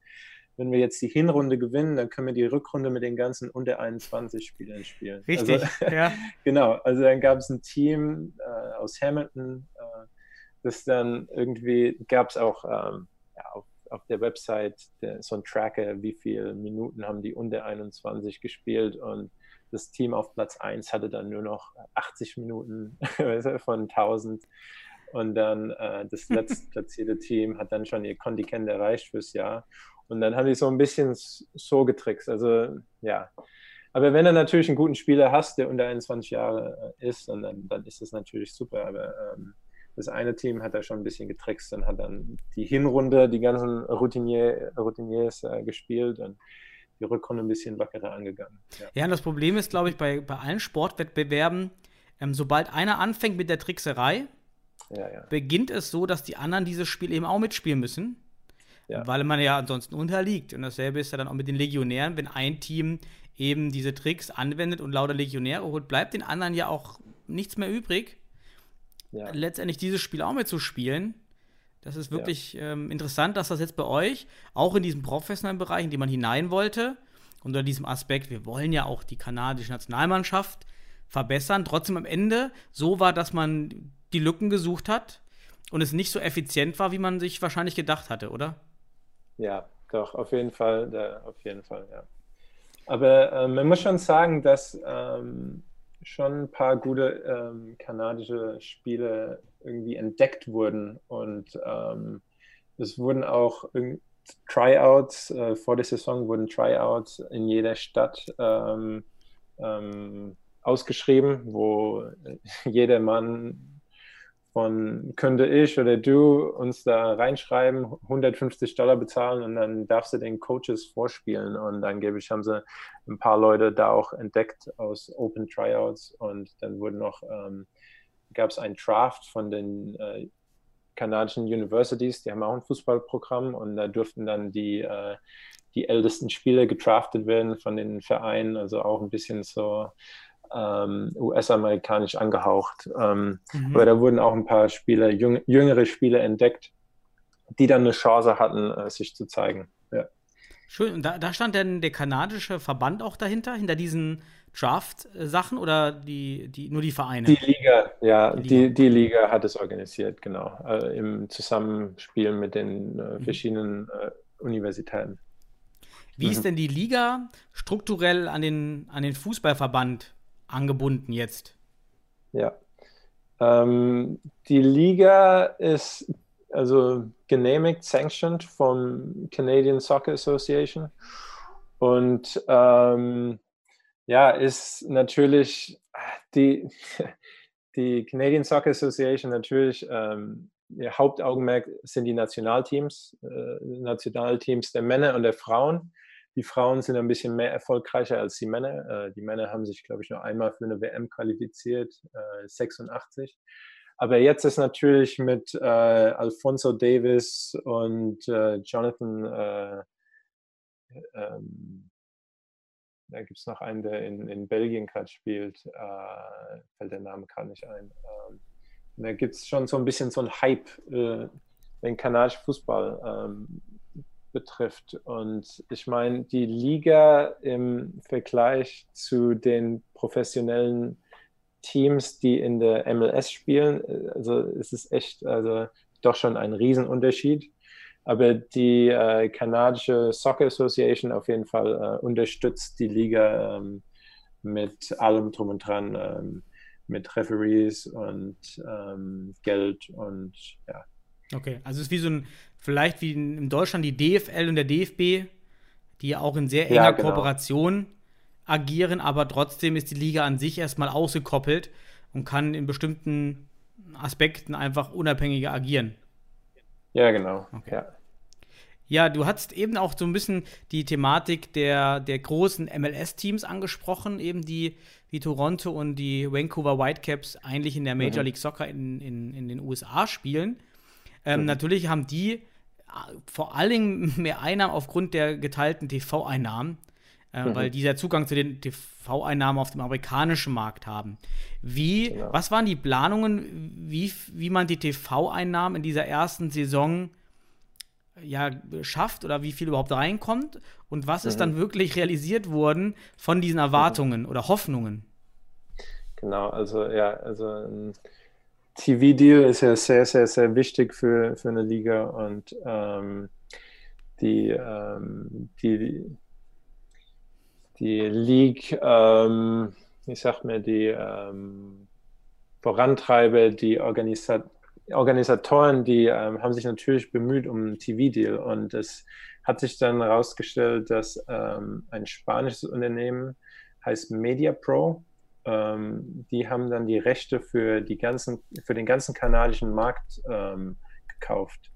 wenn wir jetzt die Hinrunde gewinnen, dann können wir die Rückrunde mit den ganzen unter 21 Spielern spielen. Richtig, Also, ja. Genau, also dann gab es ein Team äh, aus Hamilton, das dann irgendwie, gab es auch ähm, ja, auf, auf der Website der, so ein Tracker, wie viele Minuten haben die unter 21 gespielt und das Team auf Platz 1 hatte dann nur noch 80 Minuten von 1000 und dann äh, das letztplatzierte Team hat dann schon ihr Kontingent erreicht fürs Jahr. Und dann haben die so ein bisschen so getrickst, also ja, aber wenn du natürlich einen guten Spieler hast, der unter 21 Jahre äh, ist, dann, dann, dann ist das natürlich super. Aber ähm, das eine Team hat da schon ein bisschen getrickst und hat dann die Hinrunde, die ganzen Routinier, Routiniers äh, gespielt und die Rückrunde ein bisschen lockerer angegangen. Ja. Ja, und das Problem ist, glaube ich, bei, bei allen Sportwettbewerben, ähm, sobald einer anfängt mit der Trickserei, Ja, ja. beginnt es so, dass die anderen dieses Spiel eben auch mitspielen müssen. Weil man ja ansonsten unterliegt. Und dasselbe ist ja dann auch mit den Legionären, wenn ein Team eben diese Tricks anwendet und lauter Legionäre holt, bleibt den anderen ja auch nichts mehr übrig, Ja. letztendlich dieses Spiel auch mitzuspielen. Das ist wirklich ähm, interessant, dass das jetzt bei euch, auch in diesem professionellen Bereich, in den man hinein wollte, unter diesem Aspekt, wir wollen ja auch die kanadische Nationalmannschaft verbessern, trotzdem am Ende so war, dass man die Lücken gesucht hat und es nicht so effizient war, wie man sich wahrscheinlich gedacht hatte, oder? Ja, doch, auf jeden Fall, da, auf jeden Fall, ja. Aber ähm, man muss schon sagen, dass ähm, schon ein paar gute ähm, kanadische Spiele irgendwie entdeckt wurden. Und ähm, es wurden auch Tryouts, äh, vor der Saison wurden Tryouts in jeder Stadt ähm, ähm, ausgeschrieben, wo jeder Mann von könnte ich oder du uns da reinschreiben, 150 Dollar bezahlen und dann darfst du den Coaches vorspielen. Und dann gebe ich, haben sie ein paar Leute da auch entdeckt aus Open Tryouts. Und dann wurden noch, ähm, gab es ein Draft von den äh, kanadischen Universities, die haben auch ein Fußballprogramm und da durften dann die, äh, die ältesten Spieler gedraftet werden von den Vereinen, also auch ein bisschen so ähm, US-amerikanisch angehaucht. Ähm, mhm. Aber da wurden auch ein paar Spieler, jüng, jüngere Spieler entdeckt, die dann eine Chance hatten, äh, sich zu zeigen. Ja. Schön. Und da, da, stand denn der kanadische Verband auch dahinter, hinter diesen Draft-Sachen oder die, die, nur die Vereine? Die Liga, ja, die Liga, die, die Liga hat es organisiert, genau. Äh, Im Zusammenspiel mit den äh, mhm. verschiedenen äh, Universitäten. Wie mhm. ist denn die Liga strukturell an den, an den Fußballverband angebunden jetzt? Ja. Ähm, die Liga ist also genehmigt, sanctioned vom Canadian Soccer Association und ähm, ja, ist natürlich die, die Canadian Soccer Association natürlich ähm, ihr Hauptaugenmerk sind die Nationalteams, äh, Nationalteams der Männer und der Frauen. Die Frauen sind ein bisschen mehr erfolgreicher als die Männer. Äh, die Männer haben sich, glaube ich, nur einmal für eine WM qualifiziert, äh, 86. Aber jetzt ist natürlich mit äh, Alfonso Davis und äh, Jonathan, äh, ähm, da gibt es noch einen, der in, in Belgien gerade spielt, äh, fällt der Name gar nicht ein. Ähm, da gibt es schon so ein bisschen so ein Hype, den kanadischen Fußball ähm, betrifft. Und ich meine, die Liga im Vergleich zu den professionellen Teams, die in der MLS spielen, also es ist echt, also doch schon ein Riesenunterschied. Aber die äh, kanadische Soccer Association auf jeden Fall äh, unterstützt die Liga ähm, mit allem drum und dran, ähm, mit Referees und ähm, Geld und ja. Okay, also es ist wie so ein vielleicht wie in Deutschland die DFL und der DFB, die ja auch in sehr enger ja, genau. Kooperation agieren, aber trotzdem ist die Liga an sich erstmal ausgekoppelt und kann in bestimmten Aspekten einfach unabhängiger agieren. Ja, genau. Okay. Ja. Ja, du hast eben auch so ein bisschen die Thematik der, der großen MLS-Teams angesprochen, eben die wie Toronto und die Vancouver Whitecaps eigentlich in der Major mhm. League Soccer in, in, in den USA spielen. Ähm, mhm. Natürlich haben die vor allem mehr Einnahmen aufgrund der geteilten TV-Einnahmen, äh, mhm. weil die ja Zugang zu den TV-Einnahmen auf dem amerikanischen Markt haben. Wie, genau. was waren die Planungen, wie, wie man die TV-Einnahmen in dieser ersten Saison ja, schafft oder wie viel überhaupt reinkommt und was mhm. ist dann wirklich realisiert worden von diesen Erwartungen mhm. oder Hoffnungen? Genau, also ja, also ähm, TV-Deal ist ja sehr, sehr, sehr wichtig für, für eine Liga und ähm, die, ähm, die, die League, ähm, ich sag mir, die ähm, Vorantreiber, die Organisa Organisatoren, die ähm, haben sich natürlich bemüht um einen TV-Deal und es hat sich dann herausgestellt, dass ähm, ein spanisches Unternehmen heißt MediaPro ähm, die haben dann die Rechte für, die ganzen, für den ganzen kanadischen Markt ähm, gekauft.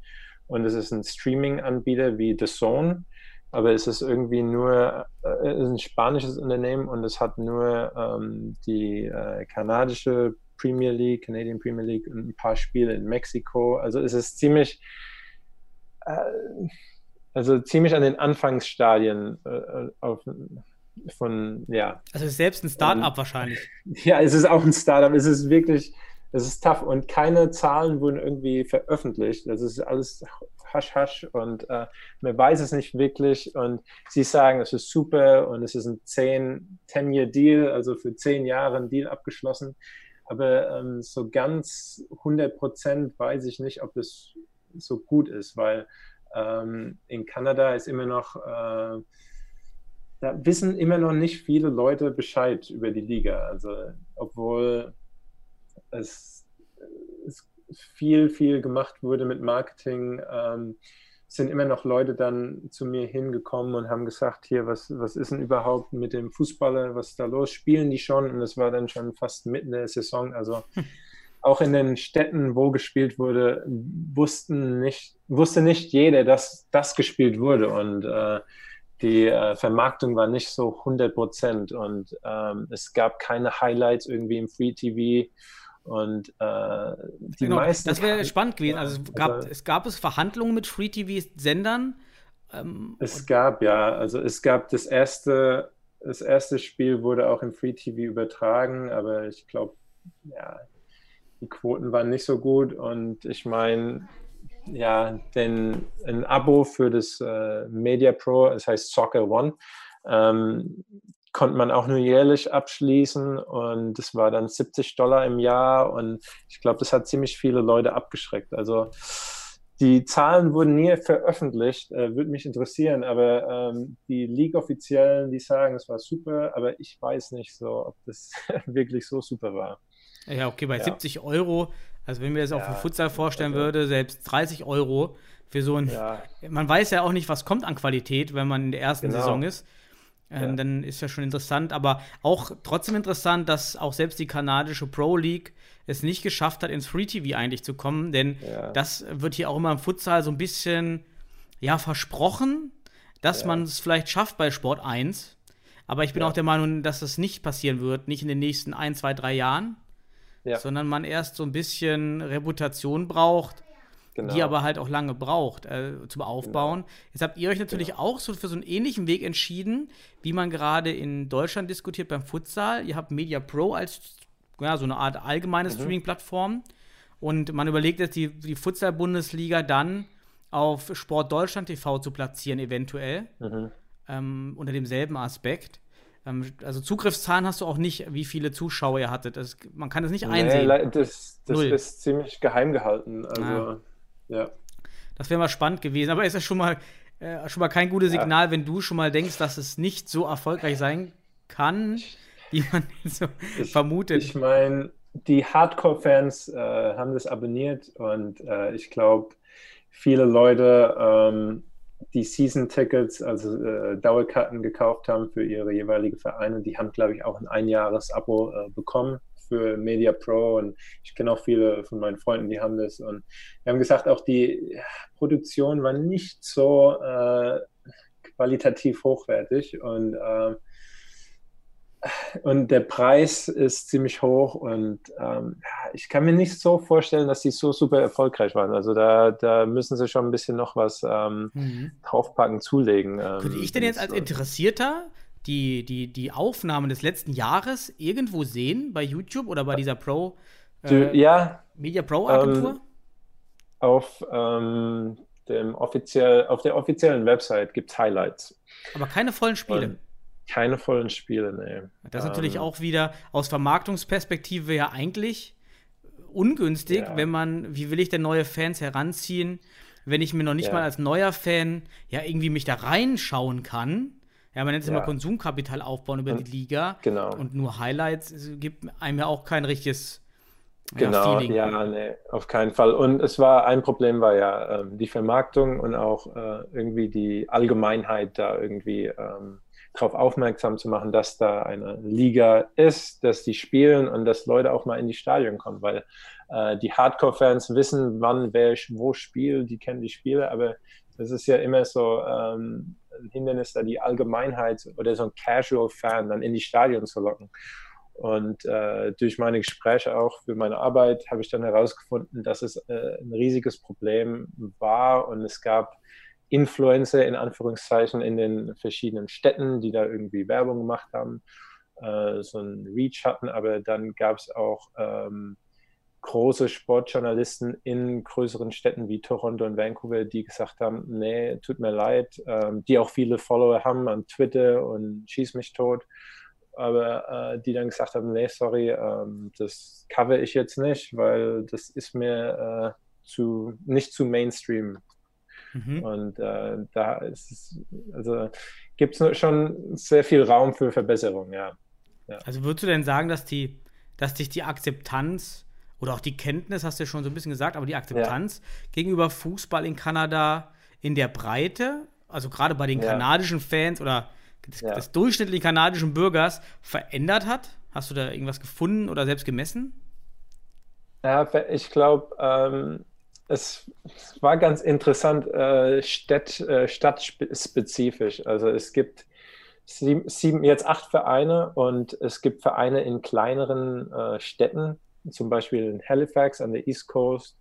Und es ist ein Streaming-Anbieter wie The Zone, aber es ist irgendwie nur äh, ist ein spanisches Unternehmen und es hat nur ähm, die äh, kanadische Premier League, Canadian Premier League und ein paar Spiele in Mexiko. Also es ist ziemlich, äh, also ziemlich an den Anfangsstadien äh, auf, von, ja. Also selbst ein Startup um, wahrscheinlich. Ja, es ist auch ein Startup. Es ist wirklich, es ist tough und keine Zahlen wurden irgendwie veröffentlicht. Das ist alles hasch hasch und äh, man weiß es nicht wirklich und sie sagen, es ist super und es ist ein 10-Year-Deal, also für 10 Jahre ein Deal abgeschlossen. Aber ähm, so ganz 100 Prozent weiß ich nicht, ob es so gut ist, weil ähm, in Kanada ist immer noch äh, da wissen immer noch nicht viele Leute Bescheid über die Liga. Also, obwohl es, es viel, viel gemacht wurde mit Marketing, ähm, sind immer noch Leute dann zu mir hingekommen und haben gesagt, hier, was, was ist denn überhaupt mit dem Fußballer, was ist da los? Spielen die schon? Und das war dann schon fast mitten der Saison. Also auch in den Städten, wo gespielt wurde, wussten nicht, wusste nicht jeder, dass das gespielt wurde. Und äh, die äh, Vermarktung war nicht so 100 Prozent und ähm, es gab keine Highlights irgendwie im Free TV und äh, die genau, meisten. Das wäre spannend gewesen. Also es gab, also, es gab es Verhandlungen mit Free TV-Sendern. Ähm, es gab ja, also es gab das erste das erste Spiel wurde auch im Free TV übertragen, aber ich glaube, ja, die Quoten waren nicht so gut und ich meine, ja, denn ein Abo für das äh, Media Pro, das heißt Soccer One, ähm, konnte man auch nur jährlich abschließen und das war dann 70 Dollar im Jahr und ich glaube, das hat ziemlich viele Leute abgeschreckt. Also die Zahlen wurden nie veröffentlicht, äh, würde mich interessieren, aber ähm, die League-Offiziellen, die sagen, es war super, aber ich weiß nicht so, ob das wirklich so super war. Ja, okay, bei ja. 70 Euro, also wenn mir das auch ja, für Futsal vorstellen also, würde, selbst 30 Euro für so ein, ja. man weiß ja auch nicht, was kommt an Qualität, wenn man in der ersten genau. Saison ist. Ähm, ja. Dann ist ja schon interessant, aber auch trotzdem interessant, dass auch selbst die kanadische Pro League es nicht geschafft hat, ins Free TV eigentlich zu kommen, denn das wird hier auch immer im Futsal so ein bisschen, ja, versprochen, dass man es vielleicht schafft bei Sport 1. Aber ich bin auch der Meinung, dass das nicht passieren wird, nicht in den nächsten ein, zwei, drei Jahren, sondern man erst so ein bisschen Reputation braucht Genau. die aber halt auch lange braucht äh, zum Aufbauen. Genau. Jetzt habt ihr euch natürlich genau. auch so für so einen ähnlichen Weg entschieden, wie man gerade in Deutschland diskutiert beim Futsal. Ihr habt Media Pro als ja, so eine Art allgemeine mhm. Streaming-Plattform und man überlegt jetzt, die, die Futsal-Bundesliga dann auf Sport Deutschland TV zu platzieren, eventuell. Mhm. Ähm, unter demselben Aspekt. Ähm, also Zugriffszahlen hast du auch nicht, wie viele Zuschauer ihr hattet. Das, man kann das nicht einsehen. Nee, das, das ist ziemlich geheim gehalten. Also. Ah. Ja. Das wäre mal spannend gewesen, aber ist ja schon mal, äh, schon mal kein gutes Signal, ja. wenn du schon mal denkst, dass es nicht so erfolgreich sein kann, wie man so ich, vermutet. Ich meine, die Hardcore-Fans äh, haben das abonniert und äh, ich glaube, viele Leute, ähm, die Season-Tickets, also äh, Dauerkarten gekauft haben für ihre jeweilige Vereine, die haben, glaube ich, auch ein Einjahres-Abo äh, bekommen für Media Pro. Und ich kenne auch viele von meinen Freunden, die haben das. Und wir haben gesagt, auch die Produktion war nicht so äh, qualitativ hochwertig. Und äh, und der Preis ist ziemlich hoch und ähm, ich kann mir nicht so vorstellen, dass die so super erfolgreich waren. Also da, da müssen sie schon ein bisschen noch was ähm, mhm. draufpacken, zulegen. Ähm, Könnte ich denn jetzt als Interessierter die, die, die Aufnahmen des letzten Jahres irgendwo sehen bei YouTube oder bei dieser Pro äh, ja, Media Pro Agentur? Ähm, auf, ähm, dem offiziell, auf der offiziellen Website gibt es Highlights. Aber keine vollen Spiele. Und keine vollen Spiele, nee. Das ist natürlich ähm, auch wieder aus Vermarktungsperspektive ja eigentlich ungünstig, ja. wenn man, wie will ich denn neue Fans heranziehen, wenn ich mir noch nicht ja. mal als neuer Fan ja irgendwie mich da reinschauen kann ja, man nennt es ja. immer Konsumkapital aufbauen über und, die Liga. Genau. Und nur Highlights gibt einem ja auch kein richtiges Genau, ja, ja nee, auf keinen Fall. Und es war ein Problem war ja ähm, die Vermarktung und auch äh, irgendwie die Allgemeinheit da irgendwie ähm, darauf aufmerksam zu machen, dass da eine Liga ist, dass die spielen und dass Leute auch mal in die Stadion kommen, weil äh, die Hardcore-Fans wissen, wann wer wo spielt, die kennen die Spiele, aber das ist ja immer so ähm, ein Hindernis, da die Allgemeinheit oder so ein Casual-Fan dann in die Stadion zu locken. Und äh, durch meine Gespräche auch für meine Arbeit habe ich dann herausgefunden, dass es äh, ein riesiges Problem war und es gab Influencer in Anführungszeichen in den verschiedenen Städten, die da irgendwie Werbung gemacht haben, äh, so ein Reach hatten, aber dann gab es auch ähm, große Sportjournalisten in größeren Städten wie Toronto und Vancouver, die gesagt haben, nee, tut mir leid, ähm, die auch viele Follower haben an Twitter und schieß mich tot, aber äh, die dann gesagt haben, nee, sorry, ähm, das cover ich jetzt nicht, weil das ist mir äh, zu, nicht zu Mainstream. Mhm. Und äh, da ist es, also gibt es schon sehr viel Raum für Verbesserung, ja. ja. Also würdest du denn sagen, dass die, dass dich die Akzeptanz oder auch die Kenntnis, hast du ja schon so ein bisschen gesagt, aber die Akzeptanz ja. gegenüber Fußball in Kanada in der Breite, also gerade bei den ja. kanadischen Fans oder des, ja. des, durchschnittlichen kanadischen Bürgers verändert hat? Hast du da irgendwas gefunden oder selbst gemessen? Ja, ich glaube, ähm, es war ganz interessant, äh, Stadt, äh, stadtspezifisch. Also es gibt sieben, sieben, jetzt acht Vereine und es gibt Vereine in kleineren äh, Städten, zum Beispiel in Halifax an der East Coast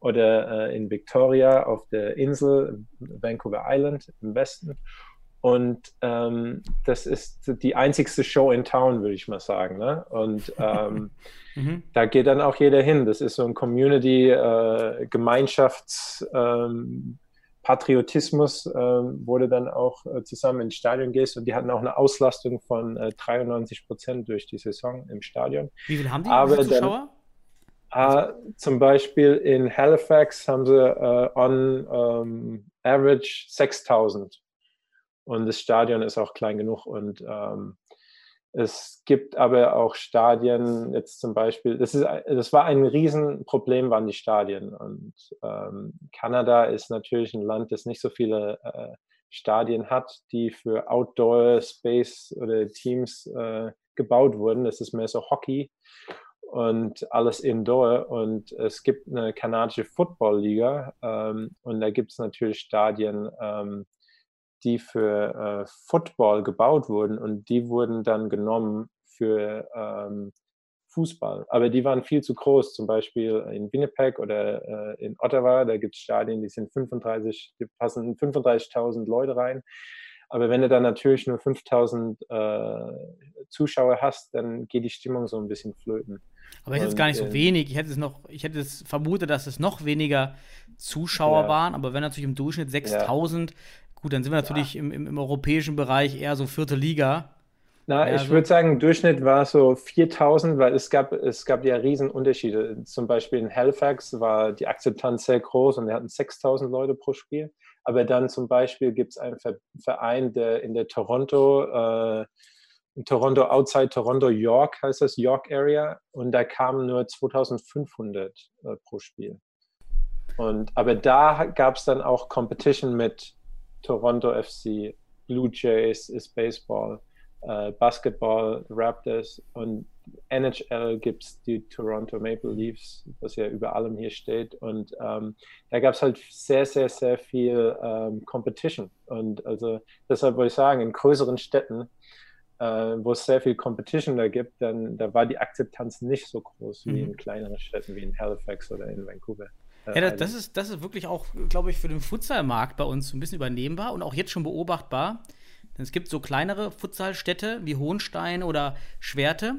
oder äh, in Victoria auf der Insel, Vancouver Island im Westen. Und ähm, das ist die einzigste Show in Town, würde ich mal sagen. Ne? Und ähm, mhm. da geht dann auch jeder hin. Das ist so ein Community, äh, Gemeinschafts, ähm, Patriotismus, äh, wo du dann auch äh, zusammen ins Stadion gehst. Und die hatten auch eine Auslastung von äh, 93 Prozent durch die Saison im Stadion. Wie viel haben die Aber Zuschauer? Dann, äh, zum Beispiel in Halifax haben sie äh, on um, average 6000 und das Stadion ist auch klein genug. Und ähm, es gibt aber auch Stadien, jetzt zum Beispiel, das, ist, das war ein Riesenproblem, waren die Stadien. Und ähm, Kanada ist natürlich ein Land, das nicht so viele äh, Stadien hat, die für Outdoor Space oder Teams äh, gebaut wurden. Das ist mehr so Hockey und alles Indoor. Und es gibt eine kanadische Football-Liga ähm, und da gibt es natürlich Stadien, ähm, die für äh, Football gebaut wurden und die wurden dann genommen für ähm, Fußball. Aber die waren viel zu groß, zum Beispiel in Winnipeg oder äh, in Ottawa, da gibt es Stadien, die sind 35, die passen 35.000 Leute rein. Aber wenn du dann natürlich nur 5000 äh, Zuschauer hast, dann geht die Stimmung so ein bisschen flöten. Aber ich hätte es gar nicht so wenig. Ich hätte es noch, ich hätte es vermutet, dass es noch weniger Zuschauer ja. waren. Aber wenn natürlich im Durchschnitt 6000, ja. Gut, dann sind wir natürlich ja. im, im, im, europäischen Bereich eher so vierte Liga. Na, ich so. würde sagen, im Durchschnitt war es so 4000, weil es gab, es gab ja Riesenunterschiede. Zum Beispiel in Halifax war die Akzeptanz sehr groß und wir hatten 6000 Leute pro Spiel. Aber dann zum Beispiel gibt es einen Verein, der in der Toronto, äh, in Toronto, outside Toronto, York heißt das, York Area, und da kamen nur 2500 äh, pro Spiel. Und, aber da gab es dann auch Competition mit Toronto FC, Blue Jays ist Baseball, äh, Basketball, Raptors und NHL gibt es die Toronto Maple Leafs, was ja über allem hier steht. Und ähm, da gab es halt sehr, sehr, sehr viel ähm, Competition. Und also deshalb würde ich sagen, in größeren Städten, äh, wo es sehr viel Competition da gibt, dann da war die Akzeptanz nicht so groß wie mhm. in kleineren Städten wie in Halifax oder in Vancouver. Ja, das, ist, das ist wirklich auch, glaube ich, für den Futsalmarkt bei uns ein bisschen übernehmbar und auch jetzt schon beobachtbar. Denn es gibt so kleinere Futsalstädte wie Hohenstein oder Schwerte,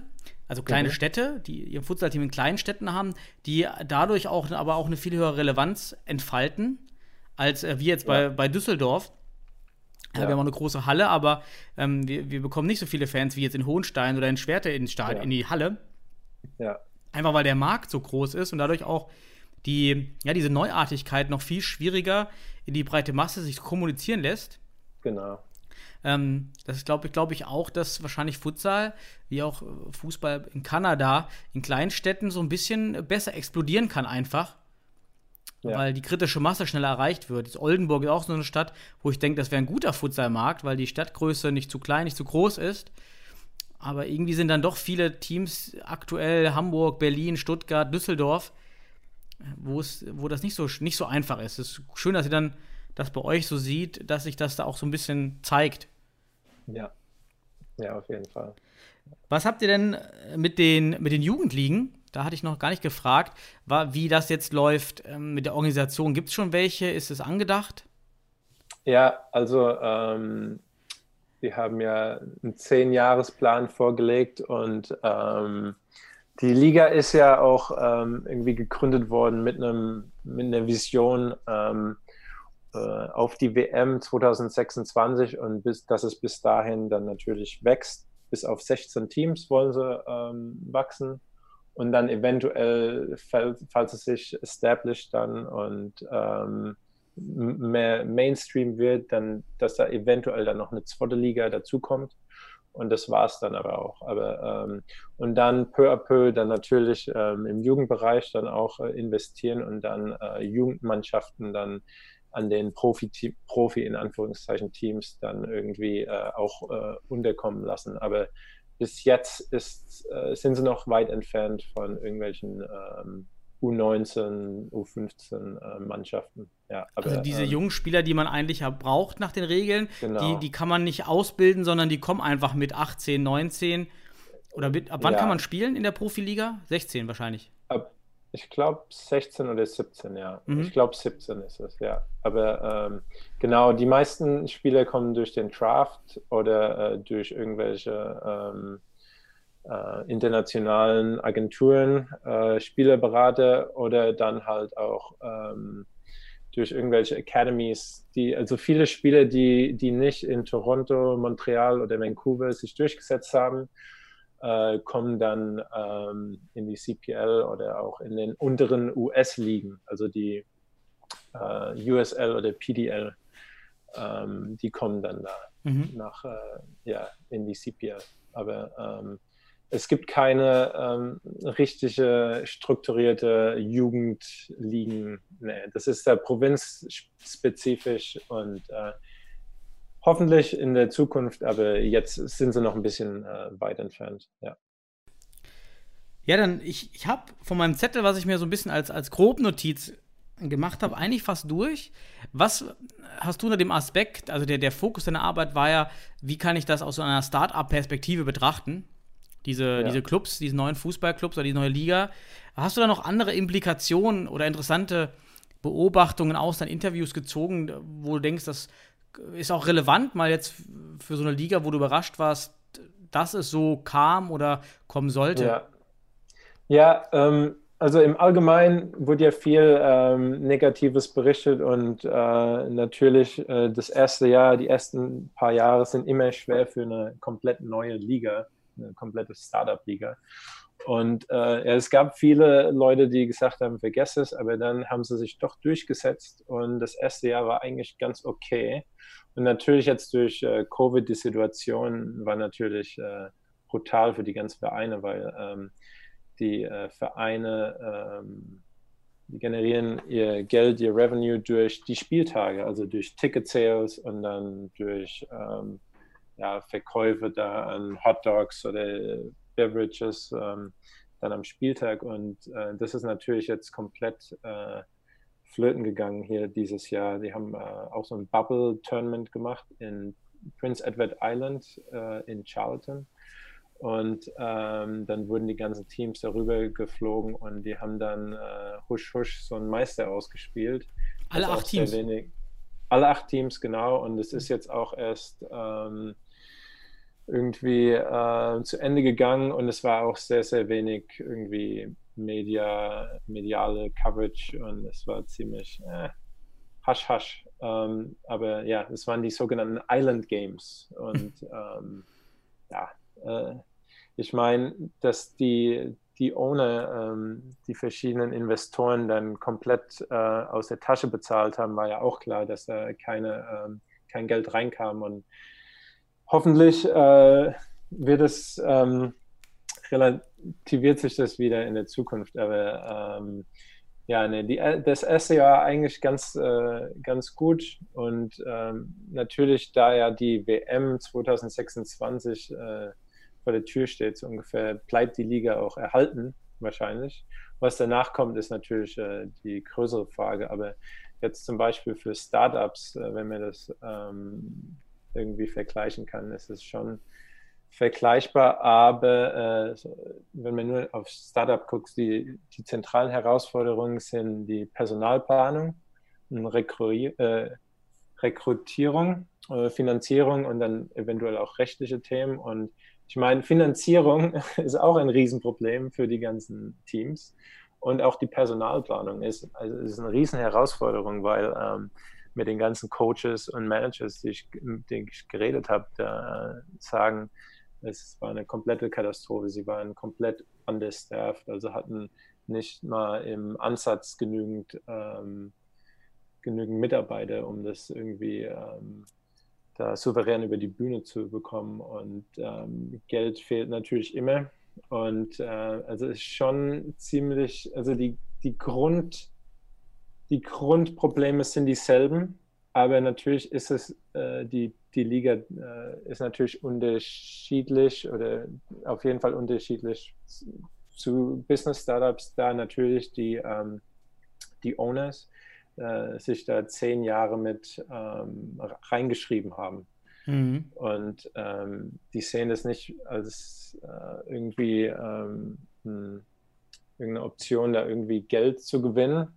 also kleine mhm. Städte, die ihr Futsalteam in kleinen Städten haben, die dadurch auch aber auch eine viel höhere Relevanz entfalten, als äh, wir jetzt ja. bei, bei Düsseldorf. Ja. Wir haben auch eine große Halle, aber ähm, wir, wir bekommen nicht so viele Fans wie jetzt in Hohenstein oder in Schwerte in, Stad ja. in die Halle. Ja. Einfach weil der Markt so groß ist und dadurch auch die, ja, diese Neuartigkeit noch viel schwieriger in die breite Masse sich kommunizieren lässt. Genau. Ähm, das glaube ich, glaube ich auch, dass wahrscheinlich Futsal, wie auch Fußball in Kanada, in Kleinstädten so ein bisschen besser explodieren kann einfach. Ja. Weil die kritische Masse schneller erreicht wird. Jetzt Oldenburg ist auch so eine Stadt, wo ich denke, das wäre ein guter Futsalmarkt, weil die Stadtgröße nicht zu klein, nicht zu groß ist. Aber irgendwie sind dann doch viele Teams aktuell Hamburg, Berlin, Stuttgart, Düsseldorf, wo es, wo das nicht so, nicht so einfach ist. Es ist schön, dass ihr dann das bei euch so sieht, dass sich das da auch so ein bisschen zeigt. Ja. Ja, auf jeden Fall. Was habt ihr denn mit den, mit den Jugendligen? Da hatte ich noch gar nicht gefragt, wie das jetzt läuft ähm, mit der Organisation. Gibt es schon welche? Ist es angedacht? Ja, also ähm, wir haben ja einen Zehn-Jahres-Plan vorgelegt und ähm, die Liga ist ja auch ähm, irgendwie gegründet worden mit einem mit einer Vision ähm, äh, auf die WM 2026 und bis dass es bis dahin dann natürlich wächst. Bis auf 16 Teams wollen sie ähm, wachsen und dann eventuell, falls es sich established dann und ähm, mehr Mainstream wird, dann, dass da eventuell dann noch eine zweite Liga dazukommt. Und das war es dann aber auch. Aber, ähm, und dann peu à peu dann natürlich ähm, im Jugendbereich dann auch äh, investieren und dann äh, Jugendmannschaften dann an den Profi, Profi in Anführungszeichen Teams dann irgendwie äh, auch äh, unterkommen lassen. Aber bis jetzt ist, äh, sind sie noch weit entfernt von irgendwelchen ähm, U19, U15 äh, Mannschaften. Ja, aber, also diese ähm, jungen Spieler, die man eigentlich ja braucht nach den Regeln, genau. die, die kann man nicht ausbilden, sondern die kommen einfach mit 18, 19. Oder mit, ab wann ja. kann man spielen in der Profiliga? 16 wahrscheinlich. Ab, ich glaube 16 oder 17, ja. Mhm. Ich glaube 17 ist es, ja. Aber ähm, genau, die meisten Spieler kommen durch den Draft oder äh, durch irgendwelche ähm, äh, internationalen Agenturen, äh, Spielerberater oder dann halt auch ähm, durch irgendwelche Academies, die, also viele Spieler, die, die nicht in Toronto, Montreal oder Vancouver sich durchgesetzt haben, äh, kommen dann ähm, in die CPL oder auch in den unteren US-Ligen, also die äh, USL oder PDL, ähm, die kommen dann da Mhm. nach, äh, ja, in die CPL. Aber ähm, es gibt keine ähm, richtige strukturierte Jugendligen. Nee, das ist da provinzspezifisch und äh, hoffentlich in der Zukunft, aber jetzt sind sie noch ein bisschen äh, weit entfernt. Ja. Ja, dann, ich, ich habe von meinem Zettel, was ich mir so ein bisschen als, als Grobnotiz gemacht habe, eigentlich fast durch. Was hast du unter dem Aspekt, also der, der Fokus deiner Arbeit war ja, wie kann ich das aus so einer Start-up-Perspektive betrachten? Diese, Ja. diese Clubs, diese neuen Fußballclubs oder die neue Liga. Hast du da noch andere Implikationen oder interessante Beobachtungen aus deinen Interviews gezogen, wo du denkst, das ist auch relevant, mal jetzt für so eine Liga, wo du überrascht warst, dass es so kam oder kommen sollte? Ja, ja ähm, also im Allgemeinen wurde ja viel ähm, Negatives berichtet und äh, natürlich äh, das erste Jahr, die ersten paar Jahre sind immer schwer für eine komplett neue Liga, eine komplette Startup-Liga. Und äh, es gab viele Leute, die gesagt haben, vergess es, aber dann haben sie sich doch durchgesetzt und das erste Jahr war eigentlich ganz okay. Und natürlich jetzt durch äh, Covid die Situation war natürlich äh, brutal für die ganzen Vereine, weil ähm, die äh, Vereine ähm, die generieren ihr Geld, ihr Revenue durch die Spieltage, also durch Ticket Sales und dann durch ähm, ja, Verkäufe da an Hot Dogs oder Beverages ähm, dann am Spieltag. Und äh, das ist natürlich jetzt komplett äh, flöten gegangen hier dieses Jahr. Die haben äh, auch so ein Bubble-Tournament gemacht in Prince Edward Island äh, in Charlton. Und ähm, dann wurden die ganzen Teams darüber geflogen und die haben dann äh, husch husch so einen Meister ausgespielt. Alle acht Teams. Wenig, alle acht Teams, genau. Und es ist jetzt auch erst ähm, irgendwie äh, zu Ende gegangen und es war auch sehr, sehr wenig irgendwie Media, mediale Coverage und es war ziemlich äh, hasch hasch. Ähm, aber ja, es waren die sogenannten Island Games und ähm, ja, äh, ich meine, dass die, die Owner, ähm, die verschiedenen Investoren dann komplett äh, aus der Tasche bezahlt haben, war ja auch klar, dass da keine, ähm, kein Geld reinkam. Und hoffentlich äh, wird es, ähm, relativiert sich das wieder in der Zukunft. Aber ähm, ja, ne, die, das erste Jahr eigentlich ganz, äh, ganz gut. Und ähm, natürlich, da ja die WM 2026 äh, vor der Tür steht, so ungefähr, bleibt die Liga auch erhalten, wahrscheinlich. Was danach kommt, ist natürlich äh, die größere Frage. Aber jetzt zum Beispiel für Startups, äh, wenn man das ähm, irgendwie vergleichen kann, ist es schon vergleichbar. Aber äh, wenn man nur auf Startup guckt, die, die zentralen Herausforderungen sind die Personalplanung, Rekru äh, Rekrutierung, äh, Finanzierung und dann eventuell auch rechtliche Themen. Und ich meine, Finanzierung ist auch ein Riesenproblem für die ganzen Teams. Und auch die Personalplanung ist, also ist eine riesen Herausforderung, weil ähm, mit den ganzen Coaches und Managers, die ich, mit denen ich geredet habe, sagen, es war eine komplette Katastrophe. Sie waren komplett understaffed, also hatten nicht mal im Ansatz genügend, ähm, genügend Mitarbeiter, um das irgendwie ähm, da souverän über die Bühne zu bekommen. Und ähm, Geld fehlt natürlich immer. Und äh, also ist schon ziemlich, also die, die Grund, die Grundprobleme sind dieselben, aber natürlich ist es, äh, die, die Liga äh, ist natürlich unterschiedlich oder auf jeden Fall unterschiedlich zu Business Startups, da natürlich die, ähm, die Owners äh, sich da zehn Jahre mit ähm, reingeschrieben haben. Mhm. Und ähm, die sehen das nicht als äh, irgendwie ähm, ein irgendeine Option, da irgendwie Geld zu gewinnen.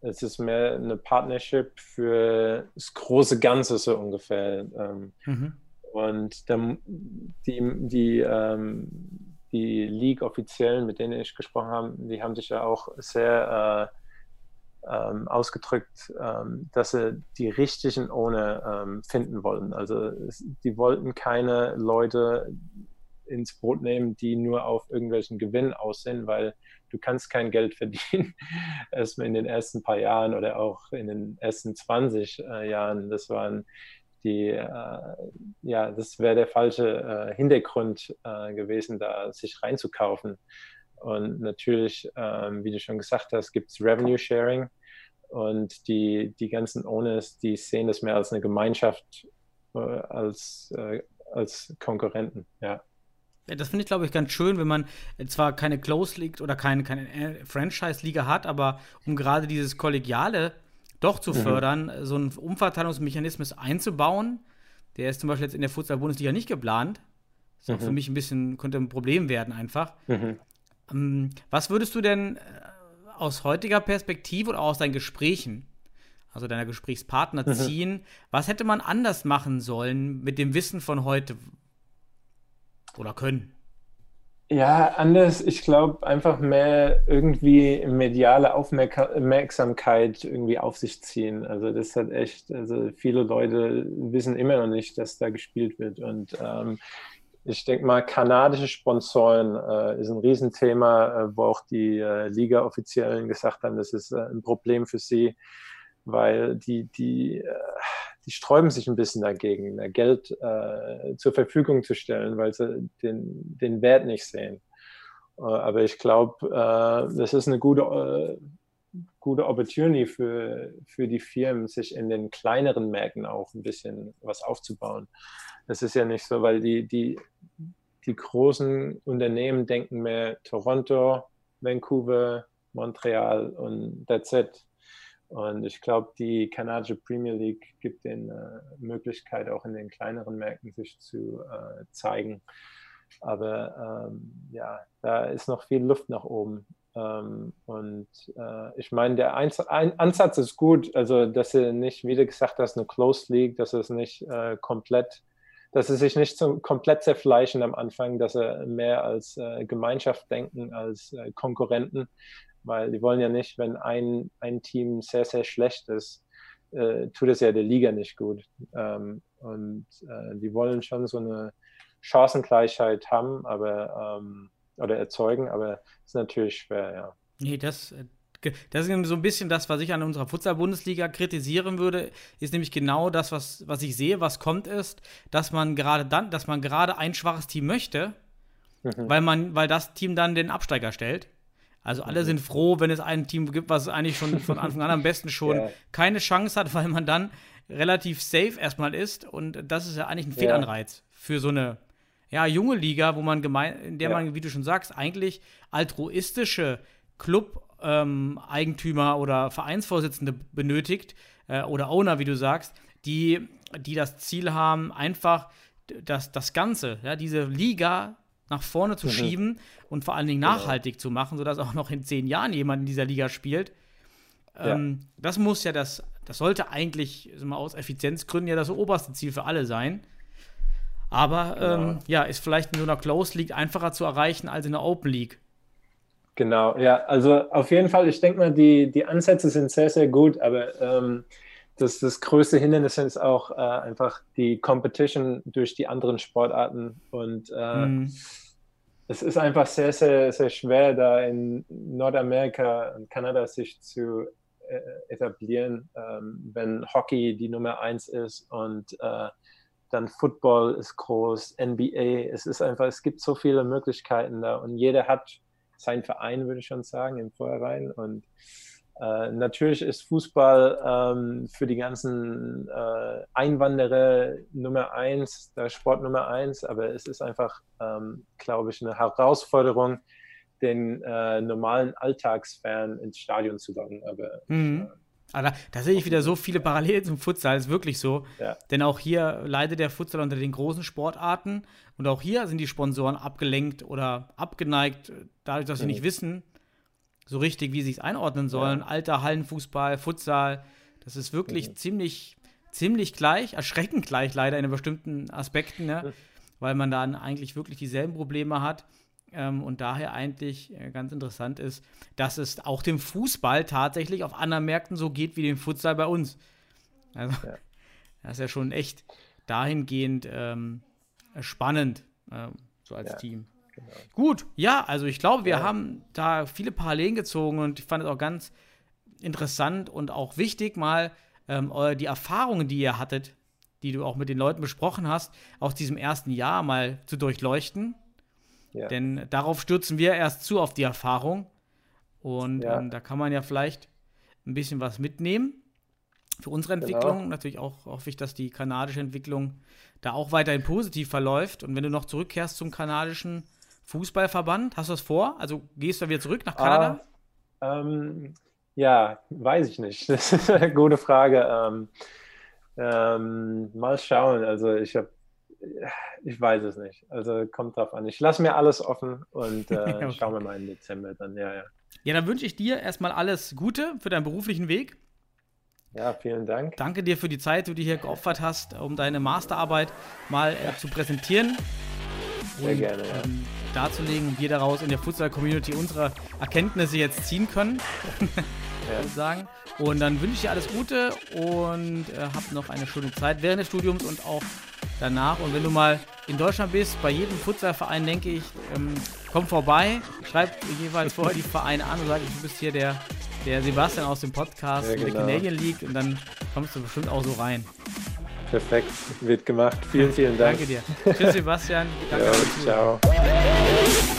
Es ist mehr eine Partnership für das große Ganze so ungefähr. Ähm, mhm. Und dann die, die, ähm, die League-Offiziellen, mit denen ich gesprochen habe, die haben sich ja auch sehr äh, ähm, ausgedrückt, ähm, dass sie die richtigen ohne ähm, finden wollen. Also die wollten keine Leute ins Boot nehmen, die nur auf irgendwelchen Gewinn aussehen, weil du kannst kein Geld verdienen. Erstmal in den ersten paar Jahren oder auch in den ersten 20 äh, Jahren. Das waren die, äh, ja, das wäre der falsche äh, Hintergrund äh, gewesen, da sich reinzukaufen. Und natürlich, ähm, wie du schon gesagt hast, gibt es Revenue Sharing und die, die ganzen Owners, die sehen das mehr als eine Gemeinschaft äh, als, äh, als Konkurrenten, ja. Das finde ich, glaube ich, ganz schön, wenn man zwar keine Close League oder keine, keine Franchise-Liga hat, aber um gerade dieses Kollegiale doch zu mhm. fördern, so einen Umverteilungsmechanismus einzubauen. Der ist zum Beispiel jetzt in der Futsal-Bundesliga nicht geplant. Das ist mhm. auch für mich ein bisschen, könnte ein Problem werden einfach. Mhm. Ähm, was würdest du denn äh, aus heutiger Perspektive oder aus deinen Gesprächen, also deiner Gesprächspartner mhm. ziehen, was hätte man anders machen sollen mit dem Wissen von heute oder können? Ja, anders, ich glaube, einfach mehr irgendwie mediale Aufmerksamkeit irgendwie auf sich ziehen. Also das hat echt, also viele Leute wissen immer noch nicht, dass da gespielt wird. Und ähm, ich denke mal, kanadische Sponsoren äh, ist ein Riesenthema, äh, wo auch die äh, Liga-Offiziellen gesagt haben, das ist äh, ein Problem für sie, weil die, die äh, die sträuben sich ein bisschen dagegen, Geld äh, zur Verfügung zu stellen, weil sie den, den Wert nicht sehen. Äh, aber ich glaube, äh, das ist eine gute, äh, gute Opportunity für, für die Firmen, sich in den kleineren Märkten auch ein bisschen was aufzubauen. Das ist ja nicht so, weil die, die, die großen Unternehmen denken mehr Toronto, Vancouver, Montreal und that's it. Und ich glaube, die kanadische Premier League gibt den äh, Möglichkeit, auch in den kleineren Märkten sich zu äh, zeigen. Aber ähm, ja, da ist noch viel Luft nach oben. Ähm, und äh, ich meine, der Einz ein Ansatz ist gut, also dass er nicht, wie du gesagt hast, eine Close League, dass es nicht äh, komplett, dass sie sich nicht zum, komplett zerfleischen am Anfang, dass sie mehr als äh, Gemeinschaft denken, als äh, Konkurrenten weil die wollen ja nicht, wenn ein, ein Team sehr, sehr schlecht ist, äh, tut es ja der Liga nicht gut. Ähm, und äh, die wollen schon so eine Chancengleichheit haben, aber ähm, oder erzeugen, aber ist natürlich schwer, ja. Nee, das, äh, das ist so ein bisschen das, was ich an unserer Futsal-Bundesliga kritisieren würde, ist nämlich genau das, was, was ich sehe, was kommt, ist, dass man gerade dann, dass man gerade ein schwaches Team möchte, mhm. weil man, weil das Team dann den Absteiger stellt. Also alle sind froh, wenn es ein Team gibt, was eigentlich schon von Anfang an am besten schon ja. keine Chance hat, weil man dann relativ safe erstmal ist. Und das ist ja eigentlich ein Fehlanreiz für so eine ja, junge Liga, wo man gemein, in der ja. man, wie du schon sagst, eigentlich altruistische Club-Eigentümer ähm, oder Vereinsvorsitzende benötigt äh, oder Owner, wie du sagst, die, die das Ziel haben, einfach das, das Ganze, ja, diese Liga nach vorne zu mhm. schieben und vor allen Dingen genau. nachhaltig genau. zu machen, sodass auch noch in zehn Jahren jemand in dieser Liga spielt. Ähm, ja. Das muss ja das, das sollte eigentlich mal aus Effizienzgründen ja das oberste Ziel für alle sein. Aber genau. ähm, ja, ist vielleicht in so einer Close League einfacher zu erreichen als in der Open League. Genau, ja, also auf jeden Fall, ich denke mal, die, die Ansätze sind sehr, sehr gut, aber ähm, das, das größte Hindernis ist auch äh, einfach die Competition durch die anderen Sportarten. Und äh, mhm. es ist einfach sehr, sehr, sehr schwer, da in Nordamerika und Kanada sich zu äh, etablieren, ähm, wenn Hockey die Nummer eins ist und äh, dann Football ist groß, NBA. Es ist einfach, es gibt so viele Möglichkeiten da und jeder hat seinen Verein, würde ich schon sagen, im Vorhinein. Und äh, natürlich ist Fußball ähm, für die ganzen äh, Einwanderer Nummer eins, der Sport Nummer eins, aber es ist einfach, ähm, glaube ich, eine Herausforderung, den äh, normalen Alltagsfan ins Stadion zu locken. Aber mhm. Aber da, sehe ich wieder so viele Parallelen zum Futsal, ist wirklich so. Ja. Denn auch hier leidet der Futsal unter den großen Sportarten und auch hier sind die Sponsoren abgelenkt oder abgeneigt, dadurch, dass sie mhm. nicht wissen, so richtig, wie sie es einordnen sollen. Alter Hallenfußball, Futsal, das ist wirklich ziemlich, ziemlich gleich, erschreckend gleich leider in bestimmten Aspekten, ne? weil man dann eigentlich wirklich dieselben Probleme hat. Ähm, und daher eigentlich äh, ganz interessant ist, dass es auch dem Fußball tatsächlich auf anderen Märkten so geht wie dem Futsal bei uns. Also, Ja. das ist ja schon echt dahingehend ähm, spannend, ähm, so als Ja, Team. Genau. Gut, ja, also ich glaube, wir Ja. haben da viele Parallelen gezogen und ich fand es auch ganz interessant und auch wichtig, mal ähm, die Erfahrungen, die ihr hattet, die du auch mit den Leuten besprochen hast, aus diesem ersten Jahr mal zu durchleuchten. Ja. Denn darauf stürzen wir erst zu, auf die Erfahrung. Und Ja. ähm, da kann man ja vielleicht ein bisschen was mitnehmen für unsere Genau. Entwicklung. Natürlich auch hoffe ich, dass die kanadische Entwicklung da auch weiterhin positiv verläuft. Und wenn du noch zurückkehrst zum kanadischen Fußballverband, hast du das vor? Also gehst du wieder zurück nach Kanada? Ah, ähm, ja, weiß ich nicht. Das ist eine gute Frage. Ähm, ähm, mal schauen. Also ich habe, ich weiß es nicht. Also kommt drauf an. Ich lasse mir alles offen und äh, Okay. schauen wir mal im Dezember dann. Ja, ja. Ja, dann wünsche ich dir erstmal alles Gute für deinen beruflichen Weg. Ja, vielen Dank. Danke dir für die Zeit, die du hier geopfert hast, um deine Masterarbeit mal äh, zu präsentieren. Sehr gerne, ja. ähm, darzulegen und wir daraus in der Futsal-Community unsere Erkenntnisse jetzt ziehen können, Ja. sagen. Und dann wünsche ich dir alles Gute und äh, hab noch eine schöne Zeit während des Studiums und auch danach. Und wenn du mal in Deutschland bist, bei jedem Futsalverein, denke ich, ähm, komm vorbei, schreib jeweils vorher die Vereine an und sag, du bist hier der, der Sebastian aus dem Podcast Ja, in der genau. Canadian League und dann kommst du bestimmt auch so rein. Perfekt. Wird gemacht. Vielen, vielen Dank. Danke dir. Tschüss, Sebastian. Danke Zuhören. ciao.